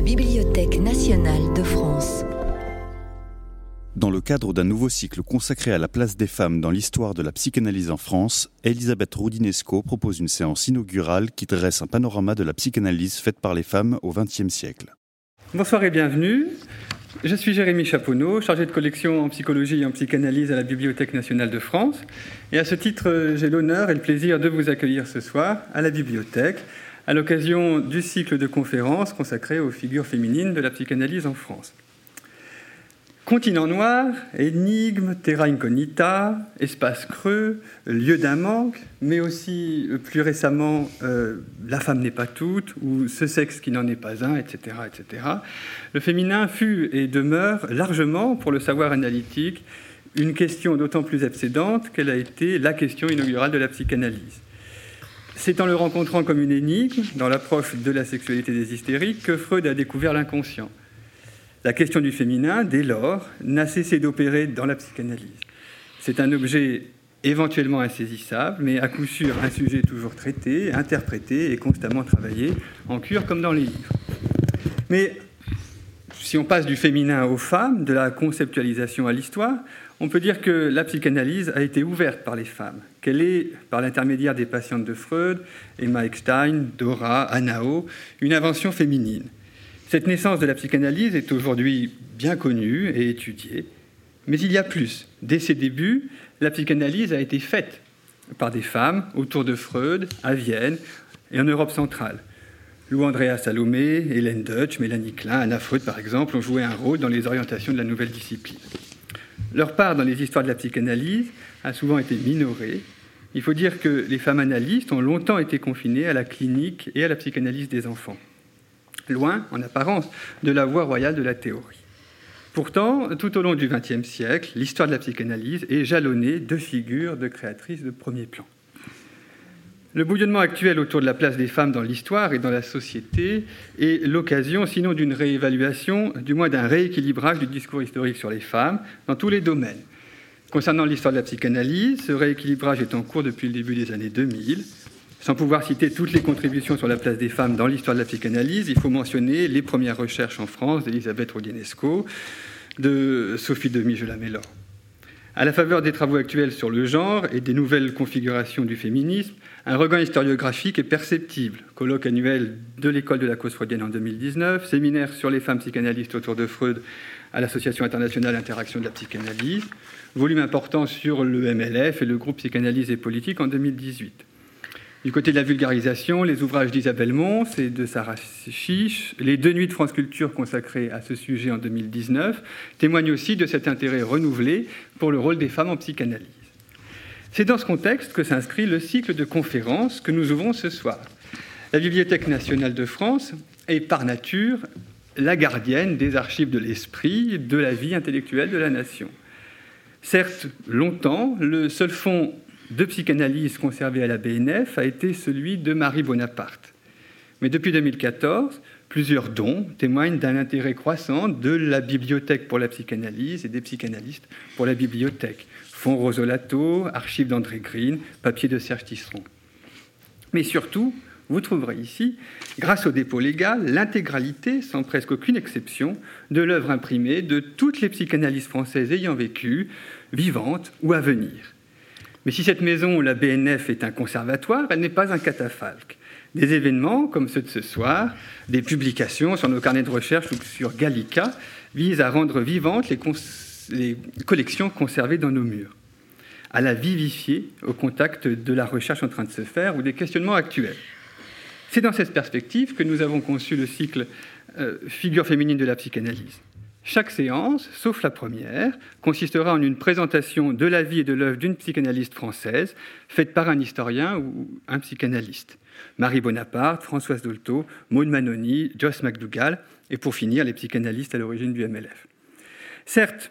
la Bibliothèque nationale de France. Dans le cadre d'un nouveau cycle consacré à la place des femmes dans l'histoire de la psychanalyse en France, Elisabeth Roudinesco propose une séance inaugurale qui dresse un panorama de la psychanalyse faite par les femmes au XXe siècle. Bonsoir et bienvenue. Je suis Jérémy Chaponneau, chargé de collection en psychologie et en psychanalyse à la Bibliothèque nationale de France. Et à ce titre, j'ai l'honneur et le plaisir de vous accueillir ce soir à la bibliothèque à l'occasion du cycle de conférences consacré aux figures féminines de la psychanalyse en France. Continent noir, énigme, terra incognita, espace creux, lieu d'un manque, mais aussi euh, plus récemment euh, la femme n'est pas toute ou ce sexe qui n'en est pas un, etc., etc. Le féminin fut et demeure largement, pour le savoir analytique, une question d'autant plus obsédante qu'elle a été la question inaugurale de la psychanalyse. C'est en le rencontrant comme une énigme, dans l'approche de la sexualité des hystériques, que Freud a découvert l'inconscient. La question du féminin, dès lors, n'a cessé d'opérer dans la psychanalyse. C'est un objet éventuellement insaisissable, mais à coup sûr un sujet toujours traité, interprété et constamment travaillé, en cure comme dans les livres. Mais si on passe du féminin aux femmes, de la conceptualisation à l'histoire, on peut dire que la psychanalyse a été ouverte par les femmes, qu'elle est, par l'intermédiaire des patientes de Freud, Emma Eckstein, Dora, Anao, une invention féminine? Cette naissance de la psychanalyse est aujourd'hui bien connue et étudiée, mais il y a plus. Dès ses débuts, la psychanalyse a été faite par des femmes autour de Freud, à Vienne et en Europe centrale. Lou Andrea Salomé, Hélène Deutsch, Mélanie Klein, Anna Freud par exemple, ont joué un rôle dans les orientations de la nouvelle discipline. Leur part dans les histoires de la psychanalyse a souvent été minorée. Il faut dire que les femmes analystes ont longtemps été confinées à la clinique et à la psychanalyse des enfants loin, en apparence, de la voie royale de la théorie. Pourtant, tout au long du XXe siècle, l'histoire de la psychanalyse est jalonnée de figures de créatrices de premier plan. Le bouillonnement actuel autour de la place des femmes dans l'histoire et dans la société est l'occasion, sinon d'une réévaluation, du moins d'un rééquilibrage du discours historique sur les femmes dans tous les domaines. Concernant l'histoire de la psychanalyse, ce rééquilibrage est en cours depuis le début des années 2000. Sans pouvoir citer toutes les contributions sur la place des femmes dans l'histoire de la psychanalyse, il faut mentionner les premières recherches en France d'Elisabeth Rodinesco, de Sophie demi Mélor. À la faveur des travaux actuels sur le genre et des nouvelles configurations du féminisme, un regain historiographique est perceptible. Colloque annuel de l'école de la cause freudienne en 2019, séminaire sur les femmes psychanalystes autour de Freud à l'Association internationale d'interaction de la psychanalyse, volume important sur le MLF et le groupe psychanalyse et politique en 2018. Du côté de la vulgarisation, les ouvrages d'Isabelle Mons et de Sarah Chiche, les deux nuits de France Culture consacrées à ce sujet en 2019, témoignent aussi de cet intérêt renouvelé pour le rôle des femmes en psychanalyse. C'est dans ce contexte que s'inscrit le cycle de conférences que nous ouvrons ce soir. La Bibliothèque nationale de France est par nature la gardienne des archives de l'esprit, de la vie intellectuelle de la nation. Certes, longtemps, le seul fonds de psychanalyse conservé à la BNF a été celui de Marie Bonaparte. Mais depuis 2014, plusieurs dons témoignent d'un intérêt croissant de la bibliothèque pour la psychanalyse et des psychanalystes pour la bibliothèque. Fonds Rosolato, archives d'André Green, papier de Serge Tisseron. Mais surtout, vous trouverez ici, grâce au dépôt légal, l'intégralité, sans presque aucune exception, de l'œuvre imprimée de toutes les psychanalystes françaises ayant vécu, vivantes ou à venir. Mais si cette maison, la BNF, est un conservatoire, elle n'est pas un catafalque. Des événements comme ceux de ce soir, des publications sur nos carnets de recherche ou sur Gallica visent à rendre vivantes les, les collections conservées dans nos murs, à la vivifier au contact de la recherche en train de se faire ou des questionnements actuels. C'est dans cette perspective que nous avons conçu le cycle euh, Figure féminine de la psychanalyse. Chaque séance, sauf la première, consistera en une présentation de la vie et de l'œuvre d'une psychanalyste française, faite par un historien ou un psychanalyste. Marie Bonaparte, Françoise Dolto, Maud Manoni, Joss McDougall, et pour finir, les psychanalystes à l'origine du MLF. Certes,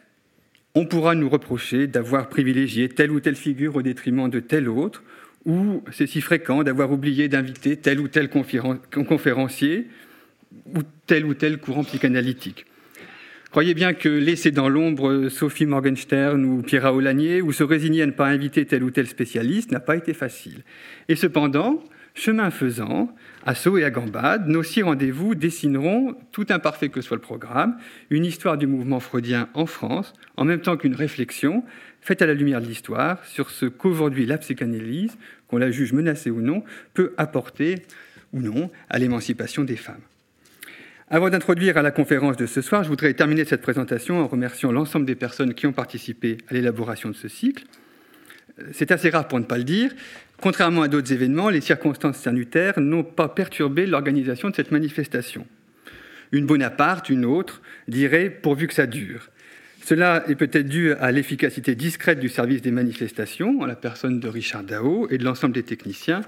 on pourra nous reprocher d'avoir privilégié telle ou telle figure au détriment de telle autre, ou c'est si fréquent d'avoir oublié d'inviter tel ou tel conférencier ou tel ou tel courant psychanalytique. Croyez bien que laisser dans l'ombre Sophie Morgenstern ou Pierre Aulagnier ou se résigner à ne pas inviter tel ou tel spécialiste n'a pas été facile. Et cependant, Chemin faisant, à saut et à gambade, nos six rendez-vous dessineront, tout imparfait que soit le programme, une histoire du mouvement freudien en France, en même temps qu'une réflexion faite à la lumière de l'histoire sur ce qu'aujourd'hui la psychanalyse, qu'on la juge menacée ou non, peut apporter ou non à l'émancipation des femmes. Avant d'introduire à la conférence de ce soir, je voudrais terminer cette présentation en remerciant l'ensemble des personnes qui ont participé à l'élaboration de ce cycle. C'est assez rare pour ne pas le dire. Contrairement à d'autres événements, les circonstances sanitaires n'ont pas perturbé l'organisation de cette manifestation. Une Bonaparte, une autre, dirait pourvu que ça dure. Cela est peut-être dû à l'efficacité discrète du service des manifestations, en la personne de Richard Dao et de l'ensemble des techniciens,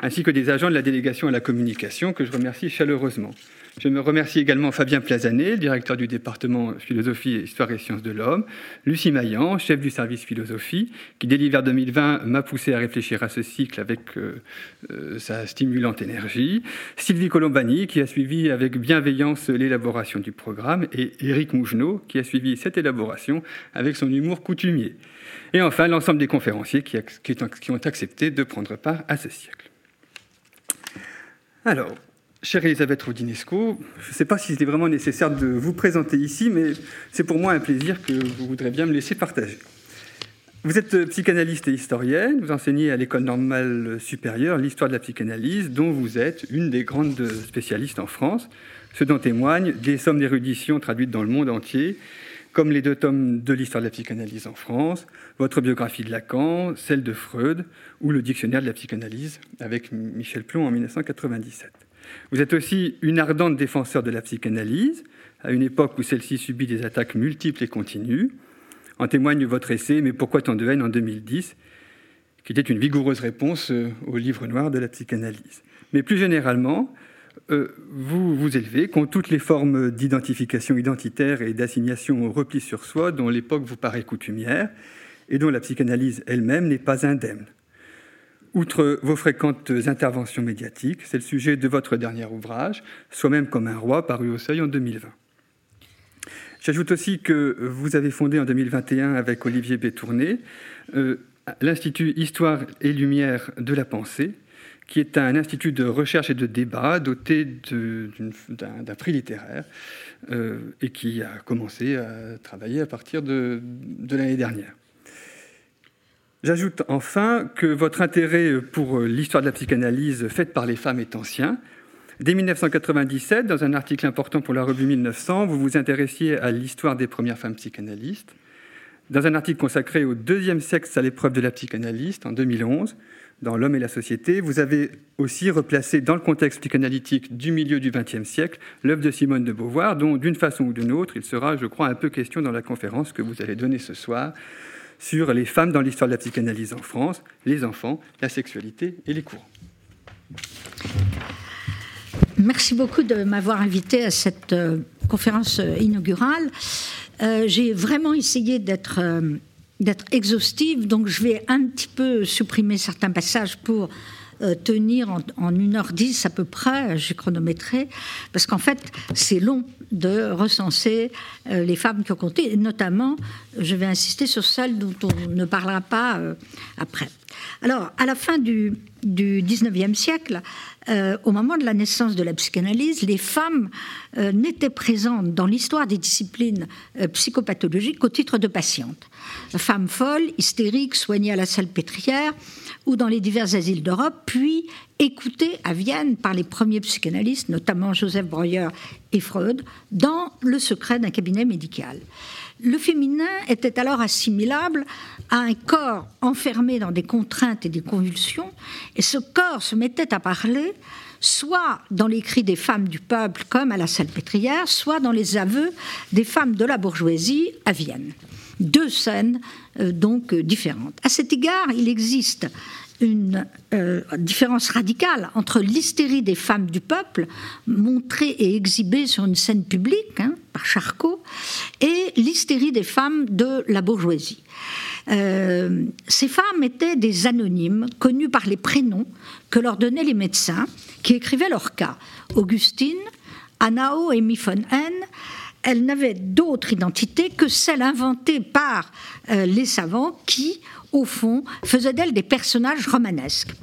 ainsi que des agents de la délégation à la communication, que je remercie chaleureusement. Je me remercie également Fabien Plazanet, directeur du département philosophie, histoire et sciences de l'homme, Lucie Maillan, chef du service philosophie, qui dès l'hiver 2020 m'a poussé à réfléchir à ce cycle avec euh, euh, sa stimulante énergie, Sylvie Colombani, qui a suivi avec bienveillance l'élaboration du programme, et Éric Mougenot, qui a suivi cette élaboration avec son humour coutumier. Et enfin, l'ensemble des conférenciers qui, qui ont accepté de prendre part à ce siècle. Alors, Chère Elisabeth Rodinesco, je ne sais pas si c'était vraiment nécessaire de vous présenter ici, mais c'est pour moi un plaisir que vous voudrez bien me laisser partager. Vous êtes psychanalyste et historienne, vous enseignez à l'école normale supérieure l'histoire de la psychanalyse, dont vous êtes une des grandes spécialistes en France, ce dont témoignent des sommes d'érudition traduites dans le monde entier, comme les deux tomes de l'histoire de la psychanalyse en France, votre biographie de Lacan, celle de Freud, ou le dictionnaire de la psychanalyse avec Michel Plon en 1997. Vous êtes aussi une ardente défenseur de la psychanalyse, à une époque où celle-ci subit des attaques multiples et continues. En témoigne votre essai Mais pourquoi tant de haine? en 2010, qui était une vigoureuse réponse euh, au livre noir de la psychanalyse. Mais plus généralement, euh, vous vous élevez contre toutes les formes d'identification identitaire et d'assignation au repli sur soi dont l'époque vous paraît coutumière et dont la psychanalyse elle-même n'est pas indemne. Outre vos fréquentes interventions médiatiques, c'est le sujet de votre dernier ouvrage, Soi-même comme un roi, paru au Seuil en 2020. J'ajoute aussi que vous avez fondé en 2021 avec Olivier Bétourné euh, l'Institut Histoire et Lumière de la Pensée, qui est un institut de recherche et de débat doté d'un prix littéraire euh, et qui a commencé à travailler à partir de l'année dernière. J'ajoute enfin que votre intérêt pour l'histoire de la psychanalyse faite par les femmes est ancien. Dès 1997, dans un article important pour la revue 1900, vous vous intéressiez à l'histoire des premières femmes psychanalystes. Dans un article consacré au deuxième sexe à l'épreuve de la psychanalyste en 2011, dans L'homme et la société, vous avez aussi replacé dans le contexte psychanalytique du milieu du XXe siècle l'œuvre de Simone de Beauvoir, dont d'une façon ou d'une autre, il sera, je crois, un peu question dans la conférence que vous allez donner ce soir sur les femmes dans l'histoire de la psychanalyse en France, les enfants, la sexualité et les courants. Merci beaucoup de m'avoir invité à cette euh, conférence euh, inaugurale. Euh, j'ai vraiment essayé d'être exhaustive, donc je vais un petit peu supprimer certains passages pour tenir en, en 1h10 à peu près, j'ai chronométré, parce qu'en fait, c'est long de recenser euh, les femmes qui ont compté, et notamment, je vais insister sur celles dont on ne parlera pas euh, après. Alors, à la fin du, du 19e siècle, euh, au moment de la naissance de la psychanalyse, les femmes n'étaient présentes dans l'histoire des disciplines psychopathologiques qu'au titre de patientes. Femmes folles, hystériques, soignées à la salle pétrière ou dans les divers asiles d'Europe, puis écoutées à Vienne par les premiers psychanalystes, notamment Joseph Breuer et Freud, dans le secret d'un cabinet médical. Le féminin était alors assimilable à un corps enfermé dans des contraintes et des convulsions, et ce corps se mettait à parler soit dans les cris des femmes du peuple comme à la Salpêtrière, soit dans les aveux des femmes de la bourgeoisie à Vienne. Deux scènes euh, donc différentes. À cet égard, il existe une euh, différence radicale entre l'hystérie des femmes du peuple, montrée et exhibée sur une scène publique hein, par Charcot, et l'hystérie des femmes de la bourgeoisie. Euh, ces femmes étaient des anonymes, connus par les prénoms que leur donnaient les médecins, qui écrivaient leur cas. Augustine, Anao et Miphon elles n'avaient d'autre identité que celle inventée par euh, les savants qui, au fond, faisait d'elle des personnages romanesques.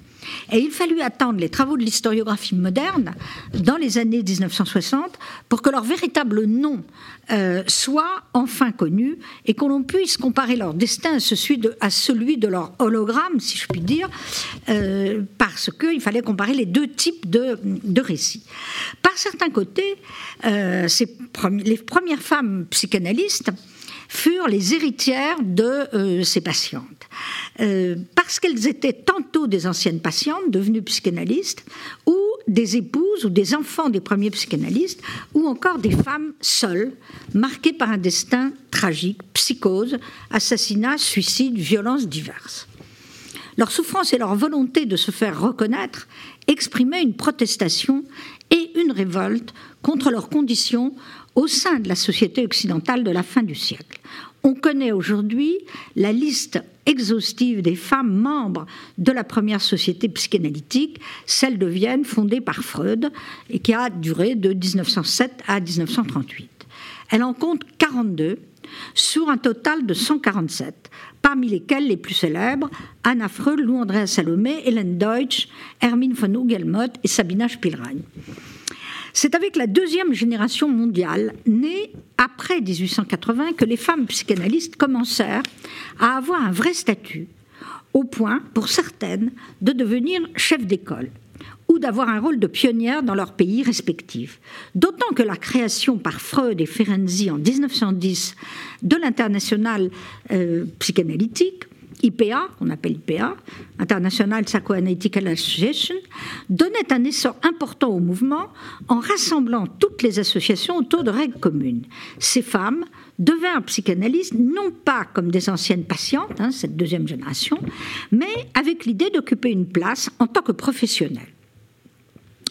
Et il fallut attendre les travaux de l'historiographie moderne dans les années 1960 pour que leur véritable nom euh, soit enfin connu et que l'on puisse comparer leur destin à celui de, leur hologramme, si je puis dire, euh, parce qu'il fallait comparer les deux types de, récits. Par certains côtés, euh, les premières femmes psychanalystes furent les héritières de euh, ces patientes. Euh, parce qu'elles étaient tantôt des anciennes patientes devenues psychanalystes, ou des épouses ou des enfants des premiers psychanalystes, ou encore des femmes seules, marquées par un destin tragique, psychose, assassinat, suicide, violences diverses. Leur souffrance et leur volonté de se faire reconnaître exprimaient une protestation et une révolte contre leurs conditions au sein de la société occidentale de la fin du siècle. On connaît aujourd'hui la liste exhaustive des femmes membres de la première société psychanalytique, celle de Vienne, fondée par Freud, et qui a duré de 1907 à 1938. Elle en compte 42 sur un total de 147, parmi lesquelles les plus célèbres Anna Freud, Lou Andrea Salomé, Hélène Deutsch, Hermine von Hugelmott et Sabina Spielrein. C'est avec la deuxième génération mondiale, née après 1880, que les femmes psychanalystes commencèrent à avoir un vrai statut, au point, pour certaines, de devenir chefs d'école ou d'avoir un rôle de pionnière dans leur pays respectifs. D'autant que la création par Freud et Ferenczi en 1910 de l'international euh, psychanalytique IPA, qu'on appelle IPA, International Psychoanalytical Association, donnait un essor important au mouvement en rassemblant toutes les associations autour de règles communes. Ces femmes devinrent psychanalystes non pas comme des anciennes patientes, hein, cette deuxième génération, mais avec l'idée d'occuper une place en tant que professionnelles.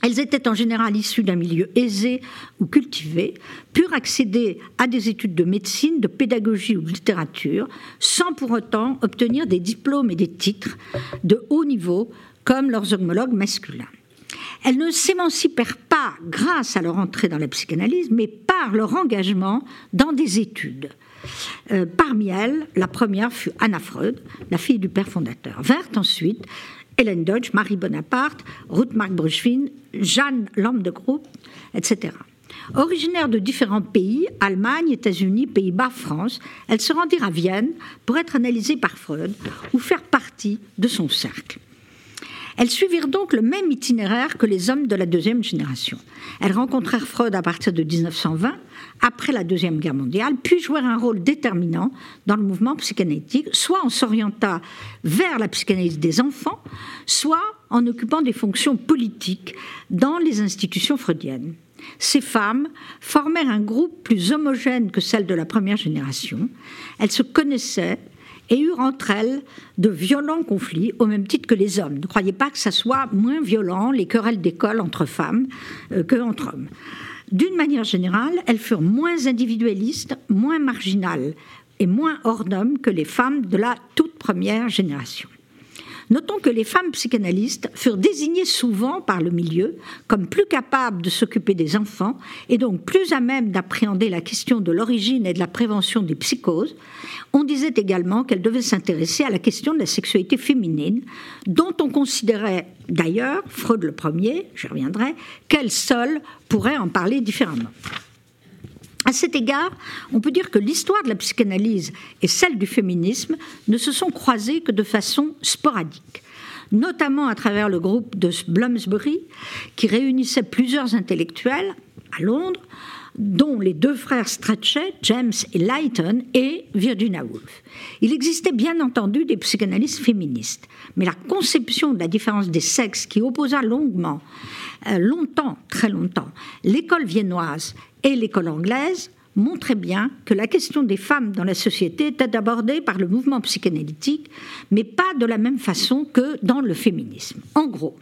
Elles étaient en général issues d'un milieu aisé ou cultivé, purent accéder à des études de médecine, de pédagogie ou de littérature, sans pour autant obtenir des diplômes et des titres de haut niveau comme leurs homologues masculins. Elles ne s'émancipèrent pas grâce à leur entrée dans la psychanalyse, mais par leur engagement dans des études. Euh, parmi elles, la première fut Anna Freud, la fille du père fondateur. Vert ensuite Hélène Deutsch, Marie Bonaparte, Ruth Mark Bruchwin, Jeanne Lambe de Groupe, etc. Originaires de différents pays, Allemagne, États-Unis, Pays-Bas, France, elles se rendirent à Vienne pour être analysées par Freud ou faire partie de son cercle. Elles suivirent donc le même itinéraire que les hommes de la deuxième génération. Elles rencontrèrent Freud à partir de 1920, après la Deuxième Guerre mondiale, puis jouèrent un rôle déterminant dans le mouvement psychanalytique, soit en s'orientant vers la psychanalyse des enfants, soit en occupant des fonctions politiques dans les institutions freudiennes. Ces femmes formèrent un groupe plus homogène que celle de la première génération. Elles se connaissaient, et eurent entre elles de violents conflits, au même titre que les hommes. Ne croyez pas que ça soit moins violent, les querelles d'école entre femmes, euh, que entre hommes. D'une manière générale, elles furent moins individualistes, moins marginales et moins hors d'homme que les femmes de la toute première génération. Notons que les femmes psychanalystes furent désignées souvent par le milieu comme plus capables de s'occuper des enfants et donc plus à même d'appréhender la question de l'origine et de la prévention des psychoses. On disait également qu'elles devaient s'intéresser à la question de la sexualité féminine, dont on considérait d'ailleurs, Freud le premier, je reviendrai, qu'elle seule pourrait en parler différemment. À cet égard, on peut dire que l'histoire de la psychanalyse et celle du féminisme ne se sont croisées que de façon sporadique, notamment à travers le groupe de Bloomsbury, qui réunissait plusieurs intellectuels à Londres, dont les deux frères Strachey, James et Lighton, et Virginia Woolf. Il existait bien entendu des psychanalystes féministes, mais la conception de la différence des sexes qui opposa longuement, euh, longtemps, très longtemps, l'école viennoise et l'école anglaise montrait bien que la question des femmes dans la société était abordée par le mouvement psychanalytique, mais pas de la même façon que dans le féminisme. En gros,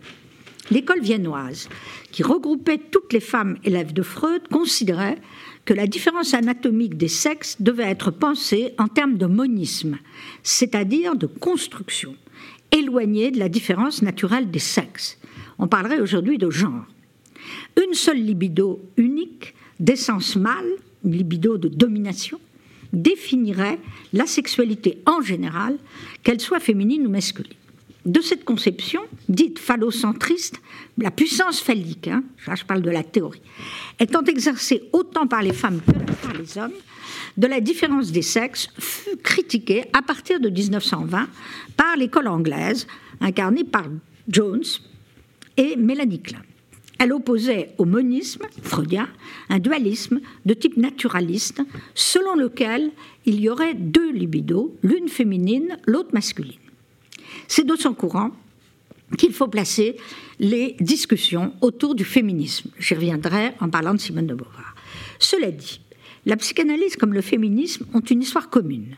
l'école viennoise, qui regroupait toutes les femmes élèves de Freud, considérait que la différence anatomique des sexes devait être pensée en termes de monisme, c'est-à-dire de construction, éloignée de la différence naturelle des sexes. On parlerait aujourd'hui de genre. Une seule libido unique d'essence mâle, une libido de domination, définirait la sexualité en général, qu'elle soit féminine ou masculine. de cette conception, dite phallocentriste, la puissance phallique, hein, je parle de la théorie, étant exercée autant par les femmes que par les hommes, de la différence des sexes fut critiquée à partir de 1920 par l'école anglaise, incarnée par Jones et Mélanie Klein. Elle opposait au monisme freudien un dualisme de type naturaliste, selon lequel il y aurait deux libidos, l'une féminine, l'autre masculine. C'est de son courant qu'il faut placer les discussions autour du féminisme. J'y reviendrai en parlant de Simone de Beauvoir. Cela dit, la psychanalyse comme le féminisme ont une histoire commune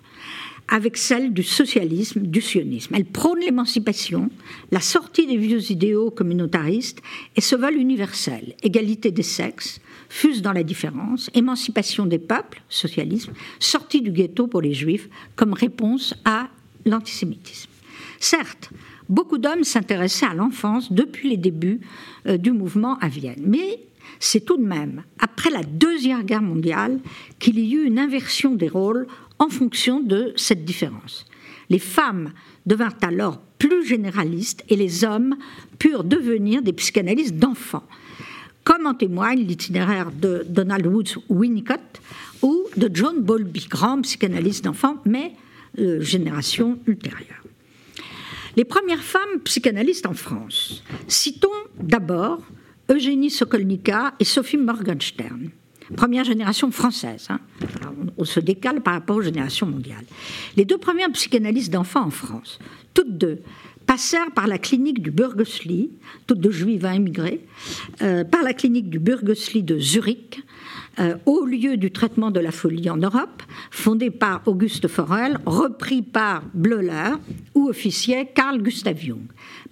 avec celle du socialisme, du sionisme. Elle prône l'émancipation, la sortie des vieux idéaux communautaristes et se veulent universel. Égalité des sexes, fuse dans la différence, émancipation des peuples, socialisme, sortie du ghetto pour les juifs comme réponse à l'antisémitisme. Certes, beaucoup d'hommes s'intéressaient à l'enfance depuis les débuts euh, du mouvement à Vienne, mais c'est tout de même après la Deuxième Guerre mondiale qu'il y eut une inversion des rôles en fonction de cette différence. Les femmes devinrent alors plus généralistes et les hommes purent devenir des psychanalystes d'enfants, comme en témoigne l'itinéraire de Donald Woods Winnicott ou de John Bowlby, grand psychanalyste d'enfants, mais euh, génération ultérieure. Les premières femmes psychanalystes en France. Citons d'abord Eugénie Sokolnika et Sophie Morgenstern première génération française. Hein. On, se décale par rapport aux générations mondiales. Les deux premières psychanalystes d'enfants en France, toutes deux, passèrent par la clinique du Burgosli, toutes deux juives à immigrés, euh, par la clinique du Burgosli de Zurich, euh, au lieu du traitement de la folie en Europe, fondé par Auguste Forel, repris par Bleuler, ou officier Carl Gustav Jung.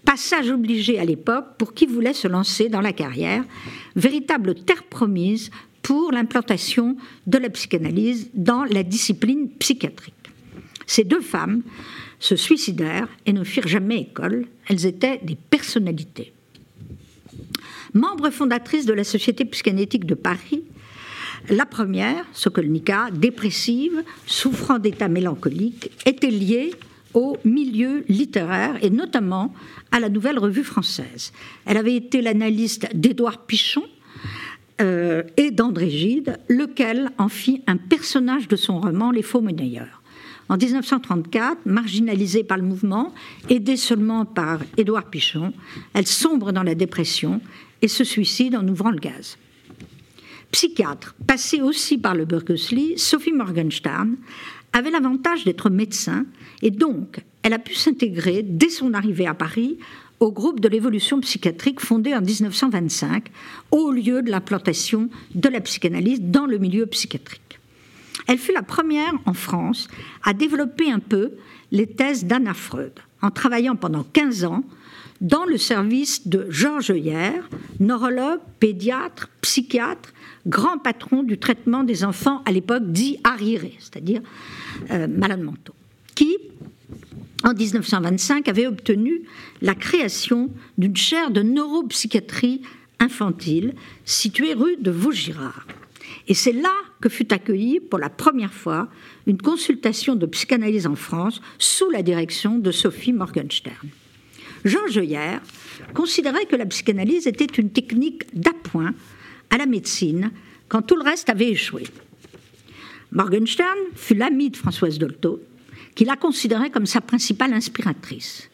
Passage obligé à l'époque pour qui voulait se lancer dans la carrière, véritable terre promise pour l'implantation de la psychanalyse dans la discipline psychiatrique. Ces deux femmes se suicidèrent et ne firent jamais école. Elles étaient des personnalités. Membre fondatrice de la Société psychanalytique de Paris, la première, Sokolnika, dépressive, souffrant d'état mélancolique, était liée au milieu littéraire et notamment à la Nouvelle Revue française. Elle avait été l'analyste d'Édouard Pichon, euh, et d'André Gide, lequel en fit un personnage de son roman Les Faux Monnayeurs. En 1934, marginalisée par le mouvement, aidée seulement par Édouard Pichon, elle sombre dans la dépression et se suicide en ouvrant le gaz. Psychiatre, passée aussi par le Berkeley, Sophie Morgenstern avait l'avantage d'être médecin et donc elle a pu s'intégrer dès son arrivée à Paris au groupe de l'évolution psychiatrique fondé en 1925 au lieu de l'implantation de la psychanalyse dans le milieu psychiatrique. Elle fut la première en France à développer un peu les thèses d'Anna Freud en travaillant pendant 15 ans dans le service de Georges Hier, neurologue, pédiatre, psychiatre, grand patron du traitement des enfants à l'époque dit arriérés, c'est-à-dire euh, malades mentaux, qui, en 1925, avait obtenu la création d'une chaire de neuropsychiatrie infantile située rue de Vaugirard. Et c'est là que fut accueillie pour la première fois une consultation de psychanalyse en France sous la direction de Sophie Morgenstern. Jean Hier considérait que la psychanalyse était une technique d'appoint à la médecine quand tout le reste avait échoué. Morgenstern fut l'ami de Françoise Dolto qui la considérait comme sa principale inspiratrice.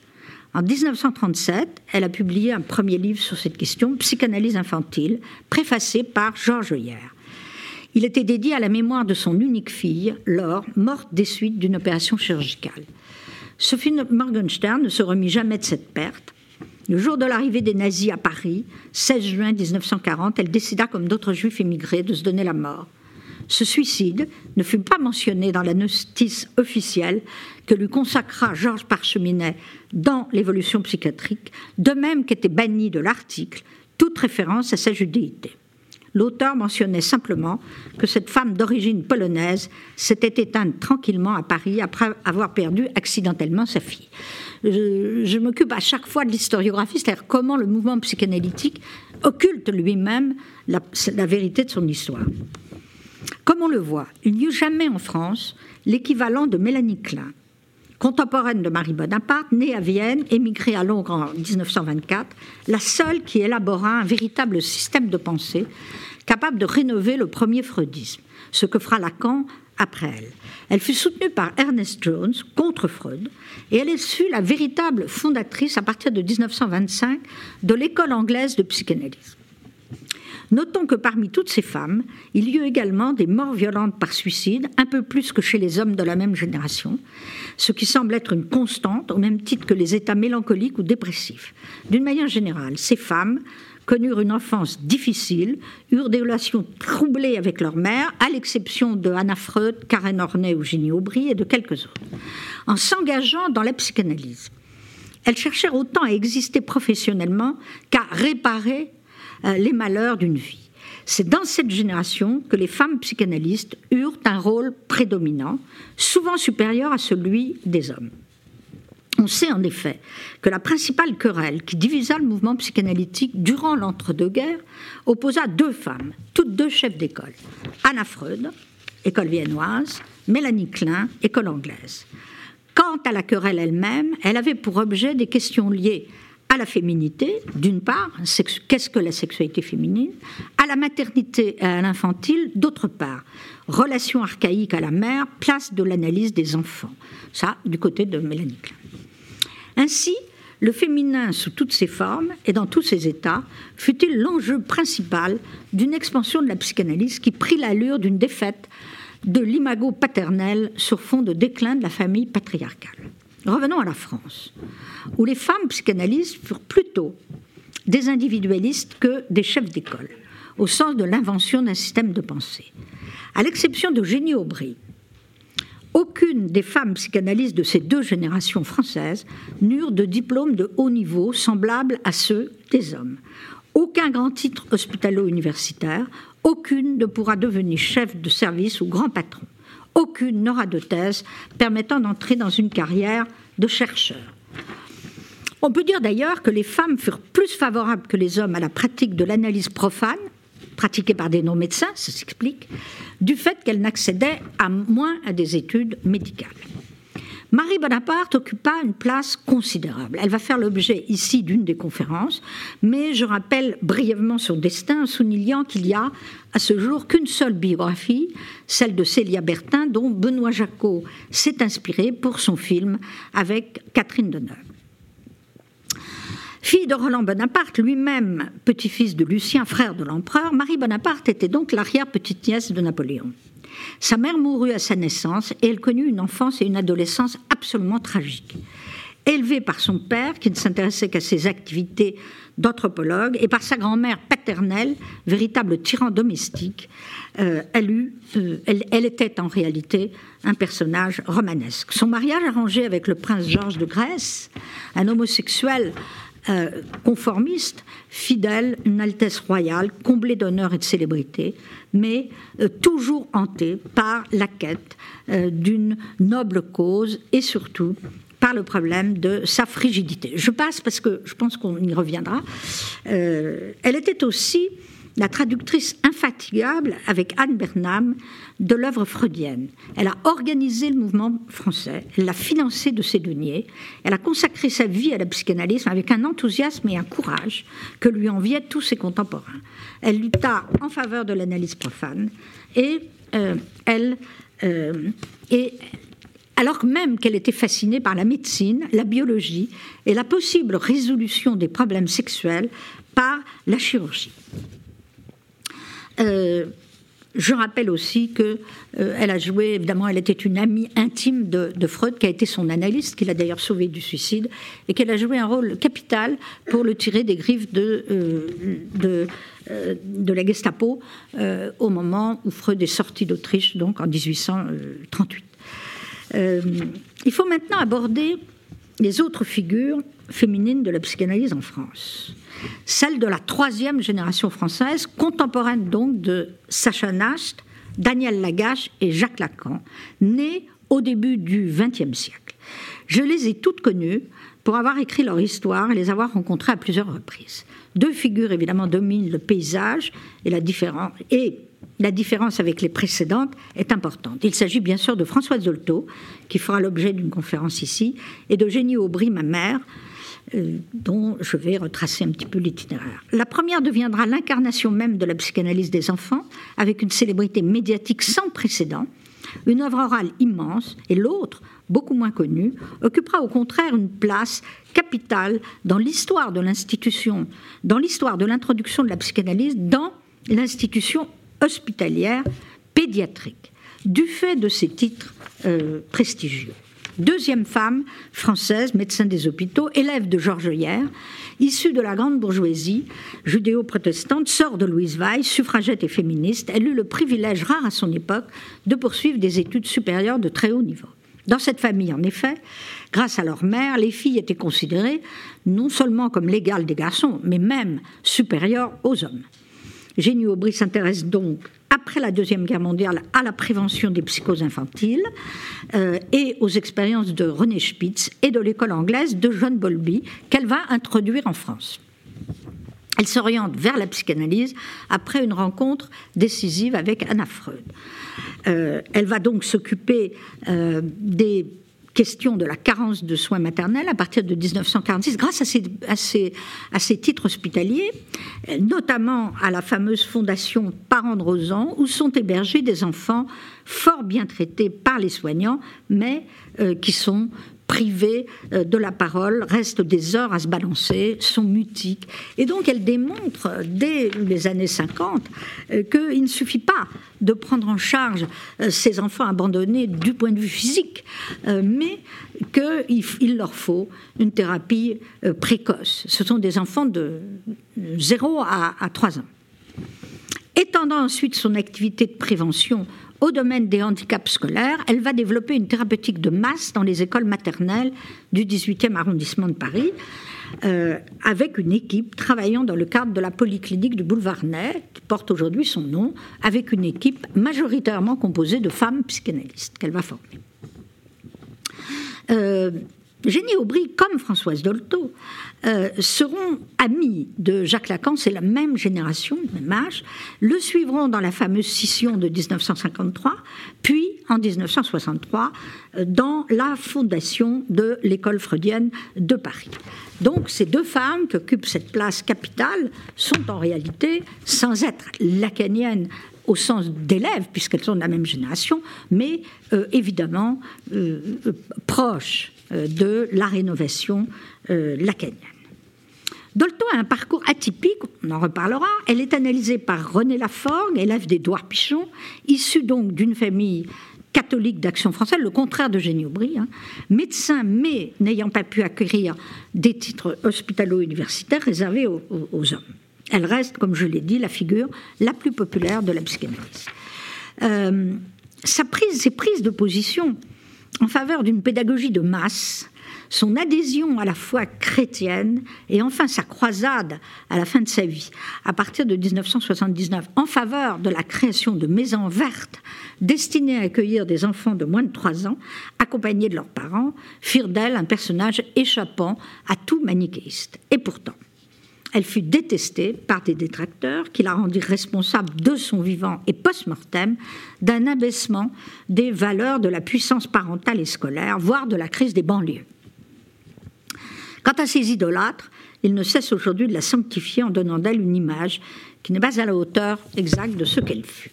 En 1937, elle a publié un premier livre sur cette question, Psychanalyse infantile, préfacé par Georges Hier. Il était dédié à la mémoire de son unique fille, Laure, morte des suites d'une opération chirurgicale. Sophie Morgenstern ne se remit jamais de cette perte. Le jour de l'arrivée des nazis à Paris, 16 juin 1940, elle décida, comme d'autres juifs émigrés, de se donner la mort. Ce suicide ne fut pas mentionné dans la notice officielle que lui consacra Georges Parcheminet dans l'évolution psychiatrique, de même qu'était bannie de l'article toute référence à sa judéité. L'auteur mentionnait simplement que cette femme d'origine polonaise s'était éteinte tranquillement à Paris après avoir perdu accidentellement sa fille. Je, m'occupe à chaque fois de l'historiographie, c'est-à-dire comment le mouvement psychanalytique occulte lui-même la vérité de son histoire. Comme on le voit, il n'y eut jamais en France l'équivalent de Mélanie Klein, contemporaine de Marie Bonaparte, née à Vienne, émigrée à Londres en 1924, la seule qui élabora un véritable système de pensée capable de rénover le premier freudisme, ce que fera Lacan après elle. Elle fut soutenue par Ernest Jones contre Freud et elle fut la véritable fondatrice à partir de 1925 de l'école anglaise de psychanalyse. Notons que parmi toutes ces femmes, il y eut également des morts violentes par suicide, un peu plus que chez les hommes de la même génération, ce qui semble être une constante au même titre que les états mélancoliques ou dépressifs. D'une manière générale, ces femmes connurent une enfance difficile, eurent des relations troublées avec leur mère, à l'exception de Anna Freud, Karen Horney ou Ginny Aubry et de quelques autres. En s'engageant dans la psychanalyse, elles cherchèrent autant à exister professionnellement qu'à réparer les malheurs d'une vie. C'est dans cette génération que les femmes psychanalystes eurent un rôle prédominant, souvent supérieur à celui des hommes. On sait en effet que la principale querelle qui divisa le mouvement psychanalytique durant l'entre-deux-guerres opposa deux femmes, toutes deux chefs d'école. Anna Freud, école viennoise, Mélanie Klein, école anglaise. Quant à la querelle elle-même, elle avait pour objet des questions liées à la féminité, d'une part, qu'est-ce que la sexualité féminine, à la maternité et à l'infantile, d'autre part, relation archaïque à la mère, place de l'analyse des enfants. Ça, du côté de Mélanie Klein. Ainsi, le féminin sous toutes ses formes et dans tous ses états fut-il l'enjeu principal d'une expansion de la psychanalyse qui prit l'allure d'une défaite de l'imago paternel sur fond de déclin de la famille patriarcale. Revenons à la France, où les femmes psychanalystes furent plutôt des individualistes que des chefs d'école, au sens de l'invention d'un système de pensée. À l'exception de Génie Aubry, aucune des femmes psychanalystes de ces deux générations françaises n'eurent de diplôme de haut niveau semblable à ceux des hommes. Aucun grand titre hospitalo-universitaire, aucune ne pourra devenir chef de service ou grand patron. Aucune n'aura de thèse permettant d'entrer dans une carrière de chercheur. On peut dire d'ailleurs que les femmes furent plus favorables que les hommes à la pratique de l'analyse profane, pratiquée par des non-médecins, ça s'explique, du fait qu'elle n'accédait à moins à des études médicales. Marie Bonaparte occupa une place considérable. Elle va faire l'objet ici d'une des conférences, mais je rappelle brièvement son destin en soulignant qu'il y a à ce jour qu'une seule biographie, celle de Célia Bertin, dont Benoît Jacot s'est inspiré pour son film avec Catherine Deneuve. Fille de Roland Bonaparte, lui-même petit-fils de Lucien, frère de l'empereur, Marie Bonaparte était donc l'arrière-petite-nièce de Napoléon. Sa mère mourut à sa naissance et elle connut une enfance et une adolescence absolument tragiques. Élevée par son père, qui ne s'intéressait qu'à ses activités d'anthropologue, et par sa grand-mère paternelle, véritable tyran domestique, euh, elle, euh, elle, elle, était en réalité un personnage romanesque. Son mariage arrangé avec le prince Georges de Grèce, un homosexuel euh, conformiste, fidèle, une Altesse royale, comblée d'honneur et de célébrité, mais euh, toujours hanté par la quête euh, d'une noble cause et surtout par le problème de sa frigidité. Je passe parce que je pense qu'on y reviendra. elle était aussi la traductrice infatigable avec Anne Bernam de l'œuvre freudienne. Elle a organisé le mouvement français, elle l'a financé de ses deniers, elle a consacré sa vie à la psychanalyse avec un enthousiasme et un courage que lui enviaient tous ses contemporains. Elle lutta en faveur de l'analyse profane et euh, elle euh, et alors même qu'elle était fascinée par la médecine, la biologie et la possible résolution des problèmes sexuels par la chirurgie. Euh, je rappelle aussi qu'elle euh, elle a joué, évidemment, elle était une amie intime de, Freud, qui a été son analyste, qui l'a d'ailleurs sauvé du suicide, et qu'elle a joué un rôle capital pour le tirer des griffes de, euh, de, la Gestapo au moment où Freud est sorti d'Autriche, donc en 1838. il faut maintenant aborder les autres figures féminines de la psychanalyse en France celle de la troisième génération française, contemporaine donc de Sacha Nast, Daniel Lagache et Jacques Lacan, nés au début du XXe siècle. Je les ai toutes connues pour avoir écrit leur histoire et les avoir rencontrées à plusieurs reprises. Deux figures évidemment dominent le paysage et la différence et la différence avec les précédentes est importante. Il s'agit bien sûr de Françoise Dolto, qui fera l'objet d'une conférence ici, et de Génie Aubry, ma mère, dont je vais retracer un petit peu l'itinéraire. La première deviendra l'incarnation même de la psychanalyse des enfants, avec une célébrité médiatique sans précédent, une œuvre orale immense, et l'autre, beaucoup moins connue, occupera au contraire une place capitale dans l'histoire de l'institution, dans l'histoire de l'introduction de la psychanalyse dans l'institution hospitalière pédiatrique, du fait de ses titres euh, prestigieux. Deuxième femme française, médecin des hôpitaux, élève de Georges Hier, issue de la grande bourgeoisie judéo-protestante, sœur de Louise Weiss, suffragette et féministe, elle eut le privilège rare à son époque de poursuivre des études supérieures de très haut niveau. Dans cette famille, en effet, grâce à leur mère, les filles étaient considérées non seulement comme l'égale des garçons, mais même supérieures aux hommes. Génie Aubry s'intéresse donc, après la Deuxième Guerre mondiale, à la prévention des psychoses infantiles euh, et aux expériences de René Spitz et de l'école anglaise de John Bowlby qu'elle va introduire en France. Elle s'oriente vers la psychanalyse après une rencontre décisive avec Anna Freud. Euh, elle va donc s'occuper euh, des questions de la carence de soins maternels à partir de 1946 grâce à ces, à ces, titres hospitaliers, notamment à la fameuse fondation Parents de Rosan, où sont hébergés des enfants fort bien traités par les soignants, mais euh, qui sont privés euh, de la parole, restent des heures à se balancer, sont mutiques. Et donc elle démontre dès les années 50 euh, qu'il ne suffit pas de prendre en charge euh, ces enfants abandonnés du point de vue physique, mais qu'il leur faut une thérapie précoce. Ce sont des enfants de 0 à 3 ans. Étendant ensuite son activité de prévention au domaine des handicaps scolaires, elle va développer une thérapeutique de masse dans les écoles maternelles du 18e arrondissement de Paris, euh, avec une équipe travaillant dans le cadre de la polyclinique du boulevard Ney, qui porte aujourd'hui son nom, avec une équipe majoritairement composée de femmes psychanalystes qu'elle va former. Euh, Génie Aubry, comme Françoise Dolto, euh, seront amis de Jacques Lacan, c'est la même génération, même âge, le suivront dans la fameuse scission de 1953, puis en 1963 euh, dans la fondation de l'école freudienne de Paris. Donc ces deux femmes qui occupent cette place capitale sont en réalité, sans être lacaniennes au sens d'élèves, puisqu'elles sont de la même génération, mais euh, évidemment proches de la rénovation lacanienne. Dolto a un parcours atypique, on en reparlera. Elle est analysée par René Laforgue, élève d'Édouard Pichon, issu donc d'une famille catholique d'Action française, le contraire de Génie Aubry, hein. médecin, mais n'ayant pas pu acquérir des titres hospitalo-universitaires réservés aux, hommes. Elle reste, comme je l'ai dit, la figure la plus populaire de la psychanalyse. Euh, sa prise, ses prises de position en faveur d'une pédagogie de masse son adhésion à la foi chrétienne et enfin sa croisade à la fin de sa vie, à partir de 1979, en faveur de la création de maisons vertes destinées à accueillir des enfants de moins de 3 ans, accompagnés de leurs parents, firent d'elle un personnage échappant à tout manichéiste. Et pourtant, elle fut détestée par des détracteurs qui la rendirent responsable de son vivant et post-mortem d'un abaissement des valeurs de la puissance parentale et scolaire, voire de la crise des banlieues. Quant à ces idolâtres, ils ne cessent aujourd'hui de la sanctifier en donnant d'elle une image qui n'est pas à la hauteur exacte de ce qu'elle fut.